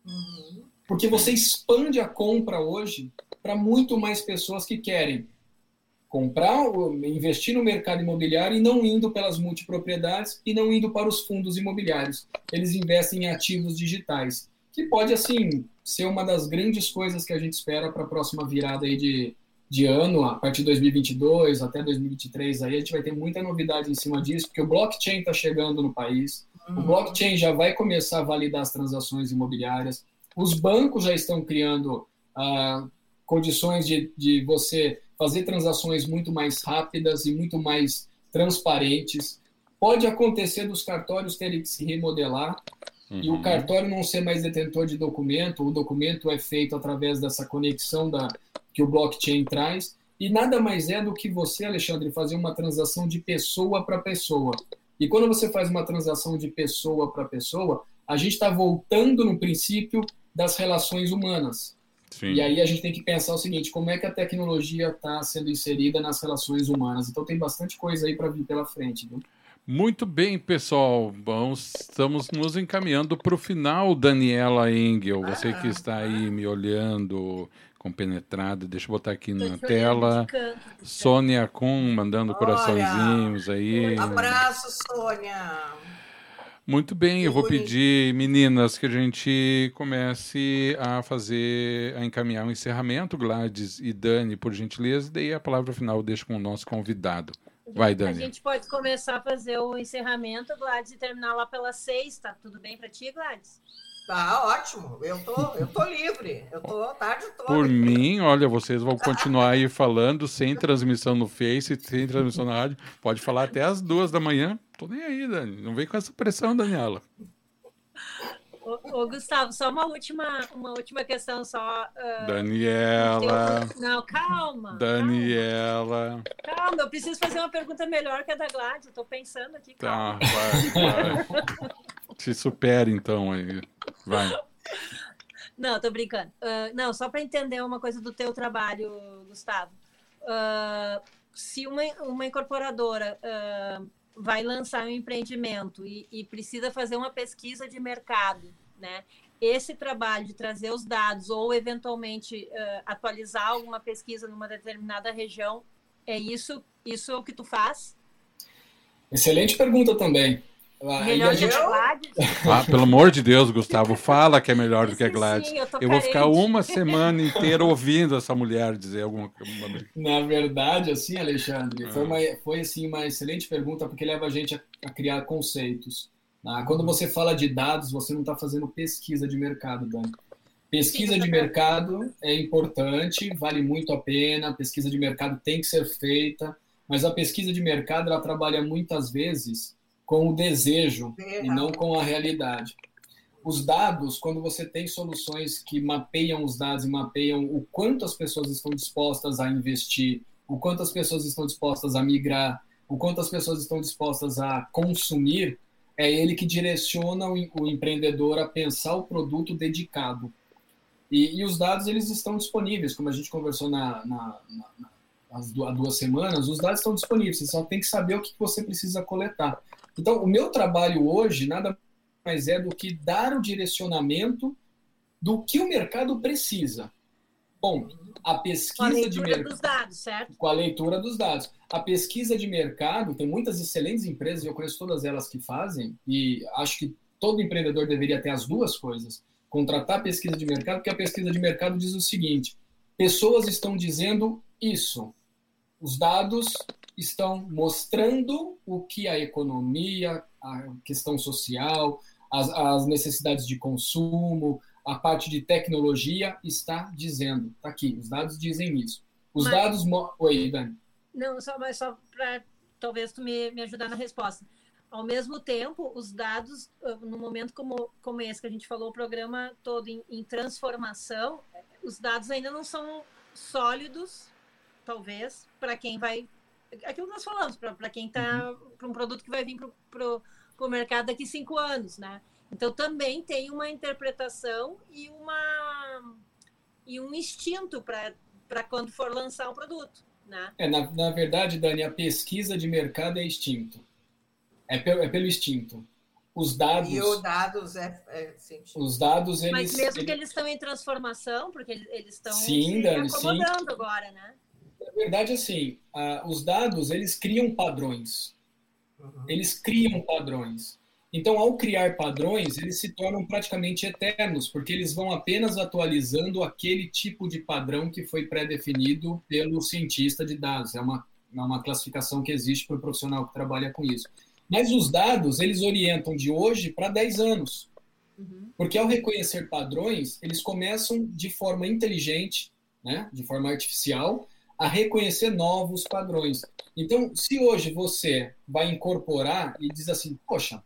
Uhum. Porque você expande a compra hoje para muito mais pessoas que querem comprar, investir no mercado imobiliário e não indo pelas multipropriedades e não indo para os fundos imobiliários. Eles investem em ativos digitais, que pode, assim, ser uma das grandes coisas que a gente espera para a próxima virada aí de, de ano, a partir de 2022 até 2023, aí a gente vai ter muita novidade em cima disso, porque o blockchain está chegando no país, uhum. o blockchain já vai começar a validar as transações imobiliárias, os bancos já estão criando ah, condições de, de você fazer transações muito mais rápidas e muito mais transparentes. Pode acontecer dos cartórios terem que se remodelar uhum. e o uhum. cartório não ser mais detentor de documento, o documento é feito através dessa conexão da, que o blockchain traz. E nada mais é do que você, Alexandre, fazer uma transação de pessoa para pessoa. E quando você faz uma transação de pessoa para pessoa, a gente está voltando no princípio das relações humanas. Sim. E aí a gente tem que pensar o seguinte: como é que a tecnologia está sendo inserida nas relações humanas? Então tem bastante coisa aí para vir pela frente. Viu? Muito bem, pessoal. Bom, estamos nos encaminhando para o final, Daniela Engel. Você que está aí me olhando compenetrado, deixa eu botar aqui na tela. Sônia Kuhn mandando Olha, coraçõezinhos aí. Um abraço, Sônia. Muito bem, eu vou pedir, meninas, que a gente comece a fazer, a encaminhar o um encerramento, Gladys e Dani, por gentileza, e daí a palavra final deixo com o nosso convidado. Vai, Dani. A gente pode começar a fazer o encerramento, Gladys, e terminar lá pelas seis, tá tudo bem para ti, Gladys? Tá ótimo, eu tô, eu tô livre, eu tô tarde toda. Por mim, olha, vocês vão continuar aí falando sem transmissão no Face, sem transmissão na rádio. Pode falar até as duas da manhã. Tô nem aí, Dani. Não vem com essa pressão, Daniela. Ô, ô, Gustavo, só uma última, uma última questão só. Uh, Daniela. Não, calma. Daniela. Calma. calma. eu preciso fazer uma pergunta melhor que a da Gladys. Tô pensando aqui. Calma. Tá, vai, vai. Se supere, então, aí. Vai. Não, tô brincando. Uh, não, só para entender uma coisa do teu trabalho, Gustavo. Uh, se uma, uma incorporadora uh, vai lançar um empreendimento e, e, precisa fazer uma pesquisa de mercado, né? Esse trabalho de trazer os dados ou eventualmente atualizar alguma pesquisa numa determinada região, é isso? Isso é o que tu faz? Excelente pergunta também. Melhor gente... Ah, pelo amor de Deus, Gustavo, fala que é melhor do que a Gladys. Sim, eu, eu vou ficar uma semana inteira ouvindo essa mulher dizer alguma coisa. Na verdade, assim, Alexandre, foi, uma, foi assim, uma excelente pergunta, porque leva a gente a, a criar conceitos. Ah, quando você fala de dados, você não está fazendo pesquisa de mercado, Dani. Pesquisa de mercado é importante, vale muito a pena, pesquisa de mercado tem que ser feita, mas a pesquisa de mercado ela trabalha muitas vezes com o desejo e não com a realidade. Os dados, quando você tem soluções que mapeiam os dados e mapeiam o quanto as pessoas estão dispostas a investir, o quanto as pessoas estão dispostas a migrar, o quanto as pessoas estão dispostas a consumir, é ele que direciona o, empreendedor a pensar o produto dedicado. E, e os dados eles estão disponíveis, como a gente conversou na, na, na, há duas semanas, os dados estão disponíveis, você só tem que saber o que você precisa coletar. Então, o meu trabalho hoje nada mais é do que dar o direcionamento do que o mercado precisa. Bom, a pesquisa a de mercado. dos dados, certo? Com a leitura dos dados. A pesquisa de mercado, tem muitas excelentes empresas, eu conheço todas elas que fazem, e acho que todo empreendedor deveria ter as duas coisas. Contratar pesquisa de mercado, porque a pesquisa de mercado diz o seguinte: pessoas estão dizendo isso. Os dados estão mostrando o que a economia, a questão social, as, as necessidades de consumo, a parte de tecnologia está dizendo. Está aqui, os dados dizem isso. Os mas, dados. Oi, Dani. Não, só, mas só para talvez tu me, me ajudar na resposta. ao mesmo tempo, os dados, ah, no momento como, como esse que a gente falou, o programa todo em, em transformação, os dados ainda não são sólidos, talvez, para quem vai. Aquilo que nós falamos, para quem está. Uhum. para um produto que vai vir para o mercado daqui cinco anos, né? Então também tem uma interpretação e uma e um instinto para quando for lançar um produto. Né? É, na, na verdade, Dani, a pesquisa de mercado é instinto. É pelo, é pelo instinto. Os dados. E os dados é, é Os dados, eles. Mas mesmo eles... que eles estão em transformação, porque eles estão sim, se Dani, acomodando sim. agora, né? Na verdade, assim, os dados, eles criam padrões. Uhum. Eles criam padrões. Então, ao criar padrões, eles se tornam praticamente eternos, porque eles vão apenas atualizando aquele tipo de padrão que foi pré-definido pelo cientista de dados. É uma, é uma classificação que existe para o profissional que trabalha com isso. Mas os dados, eles orientam de hoje para 10 anos. Uhum. Porque ao reconhecer padrões, eles começam de forma inteligente, né, de forma artificial, a reconhecer novos padrões. Então, se hoje você vai incorporar e diz assim, poxa,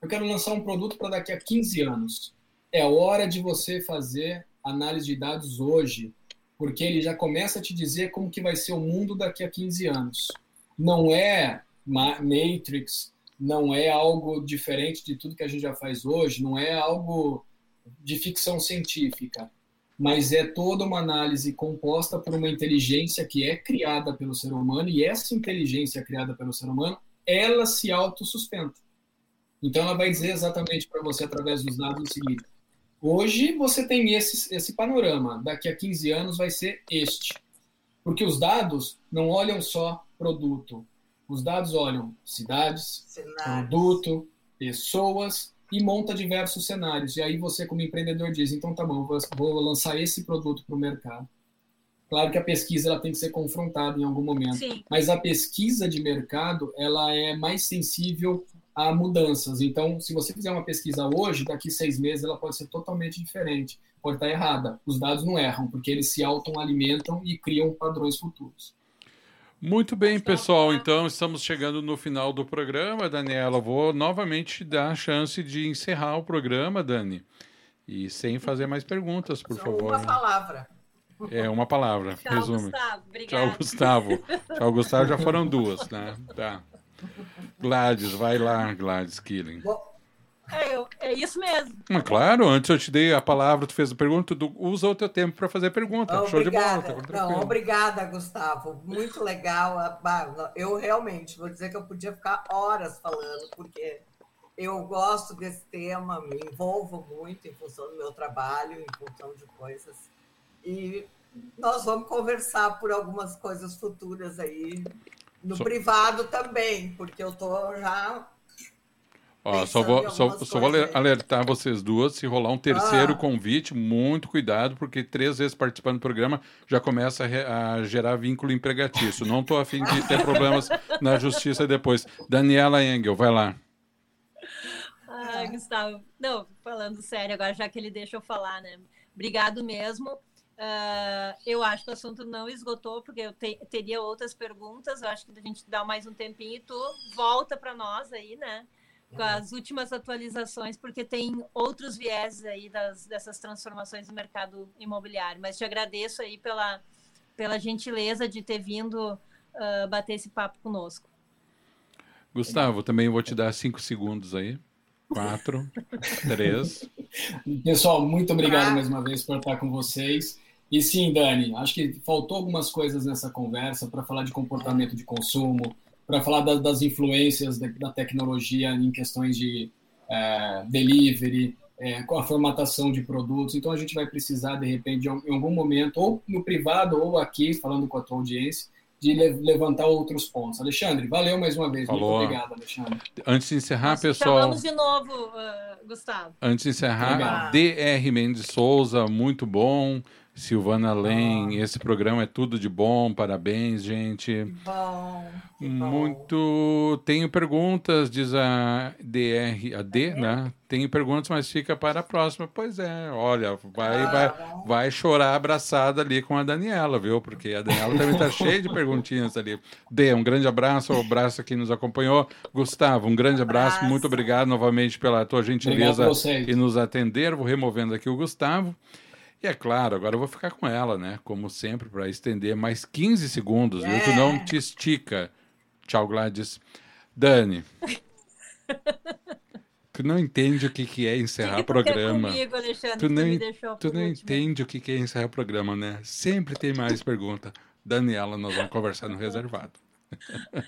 eu quero lançar um produto para daqui a 15 anos. É hora de você fazer análise de dados hoje, porque ele já começa a te dizer como que vai ser o mundo daqui a 15 anos. Não é Matrix, não é algo diferente de tudo que a gente já faz hoje, não é algo de ficção científica, mas é toda uma análise composta por uma inteligência que é criada pelo ser humano e essa inteligência criada pelo ser humano, ela se autossustenta. Então, ela vai dizer exatamente para você, através dos dados, o seguinte: hoje você tem esse, esse panorama, daqui a 15 anos vai ser este. Porque os dados não olham só produto, os dados olham cidades, cenários. produto, pessoas e monta diversos cenários. E aí você, como empreendedor, diz: então tá bom, vou lançar esse produto para o mercado. Claro que a pesquisa ela tem que ser confrontada em algum momento, Sim. mas a pesquisa de mercado ela é mais sensível a mudanças. Então, se você fizer uma pesquisa hoje, daqui seis meses ela pode ser totalmente diferente, pode estar errada. Os dados não erram, porque eles se autoalimentam e criam padrões futuros. Muito bem, pessoal. Então, estamos chegando no final do programa, Daniela. Vou novamente dar a chance de encerrar o programa, Dani. E sem fazer mais perguntas, por Só favor. Uma palavra. É, uma palavra. Tchau, resume. Gustavo. Obrigado. Tchau, Gustavo. Tchau, Gustavo. Já foram duas, né? Tá. Gladys, vai lá, Gladys Killing. Eu, é isso mesmo. Mas, claro, antes eu te dei a palavra, tu fez a pergunta, tu usa o teu tempo para fazer pergunta. Show de bola. Tá Não, obrigada, Gustavo. Muito legal. Eu realmente vou dizer que eu podia ficar horas falando, porque eu gosto desse tema, me envolvo muito em função do meu trabalho, em função de coisas. E nós vamos conversar por algumas coisas futuras aí no so... privado também, porque eu tô já. Ó, só vou, só, só vou alertar vocês duas, se rolar um terceiro ah. convite, muito cuidado, porque três vezes participando do programa já começa a, a gerar vínculo empregatício. Não estou afim de ter problemas na justiça depois. Daniela Engel, vai lá. Ah, Gustavo, não, falando sério agora, já que ele deixa eu falar, né? Obrigado mesmo. Uh, eu acho que o assunto não esgotou, porque eu te, teria outras perguntas. Eu acho que a gente dá mais um tempinho e tu volta para nós aí, né? Com uhum. as últimas atualizações, porque tem outros viés aí das, dessas transformações no mercado imobiliário. Mas te agradeço aí pela, pela gentileza de ter vindo uh, bater esse papo conosco. Gustavo, também vou te dar cinco segundos aí. Quatro, três. Pessoal, muito obrigado mais uma vez por estar com vocês. E sim, Dani, acho que faltou algumas coisas nessa conversa para falar de comportamento de consumo, para falar da, das influências da, da, tecnologia em questões de é, delivery, é, com a formatação de produtos. Então, a gente vai precisar, de repente, de, em algum momento, ou no privado, ou aqui, falando com a tua audiência, de levantar outros pontos. Alexandre, valeu mais uma vez. Falou. Muito obrigado, Alexandre. Antes de encerrar, Nós pessoal. Falamos de novo, uh, Gustavo. Antes de encerrar, Obrigado. DR Mendes Souza, muito bom Silvana Len, esse programa é tudo de bom, parabéns, gente. Bom, que bom. Muito. Tenho perguntas, diz a DR, a D, né? Tenho perguntas, mas fica para a próxima. Pois é, olha, vai, Ah, vai, bom. vai chorar abraçada ali com a Daniela, viu? Porque a Daniela também está cheia de perguntinhas ali. D, um grande abraço, um abraço a quem nos acompanhou. Gustavo, um grande abraço, Abraço. muito obrigado novamente pela tua gentileza e nos atender. Vou removendo aqui o Gustavo. E é claro, agora eu vou ficar com ela, né? Como sempre, para estender mais 15 segundos, viu? Tu não te estica. Tchau, Gladys. Dani. tu não entende o que, que é encerrar O que que programa. comigo, Alexandre, Tu deixou tu não último? entende o que, que é encerrar programa, né? Sempre tem mais pergunta. Daniela, nós vamos conversar no reservado.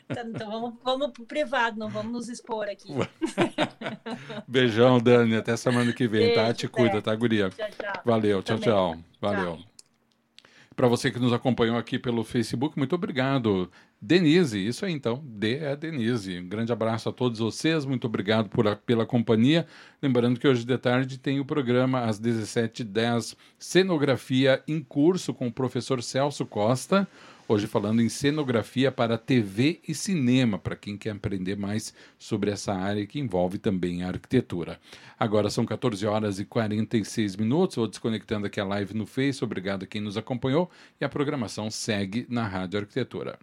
Tá, Então vamos, vamos pro privado, não vamos nos expor aqui. Beijão, Dani. Até semana que vem, tá? Beijo, Te cuida, Zé. tá, guria? Tchau, tchau. Valeu, tchau, Também. tchau. Valeu. Para você que nos acompanhou aqui pelo Facebook, muito obrigado. Denise, isso aí então. D é a Denise. Um grande abraço a todos vocês, muito obrigado por pela companhia. Lembrando que hoje de tarde tem o programa às 17h10, Cenografia em Curso com o professor Celso Costa. Hoje falando em cenografia para TV e cinema, para quem quer aprender mais sobre essa área que envolve também a arquitetura. Agora são 14 horas e 46 minutos. Vou desconectando aqui a live no Face. Obrigado a quem nos acompanhou e a programação segue na Rádio Arquitetura.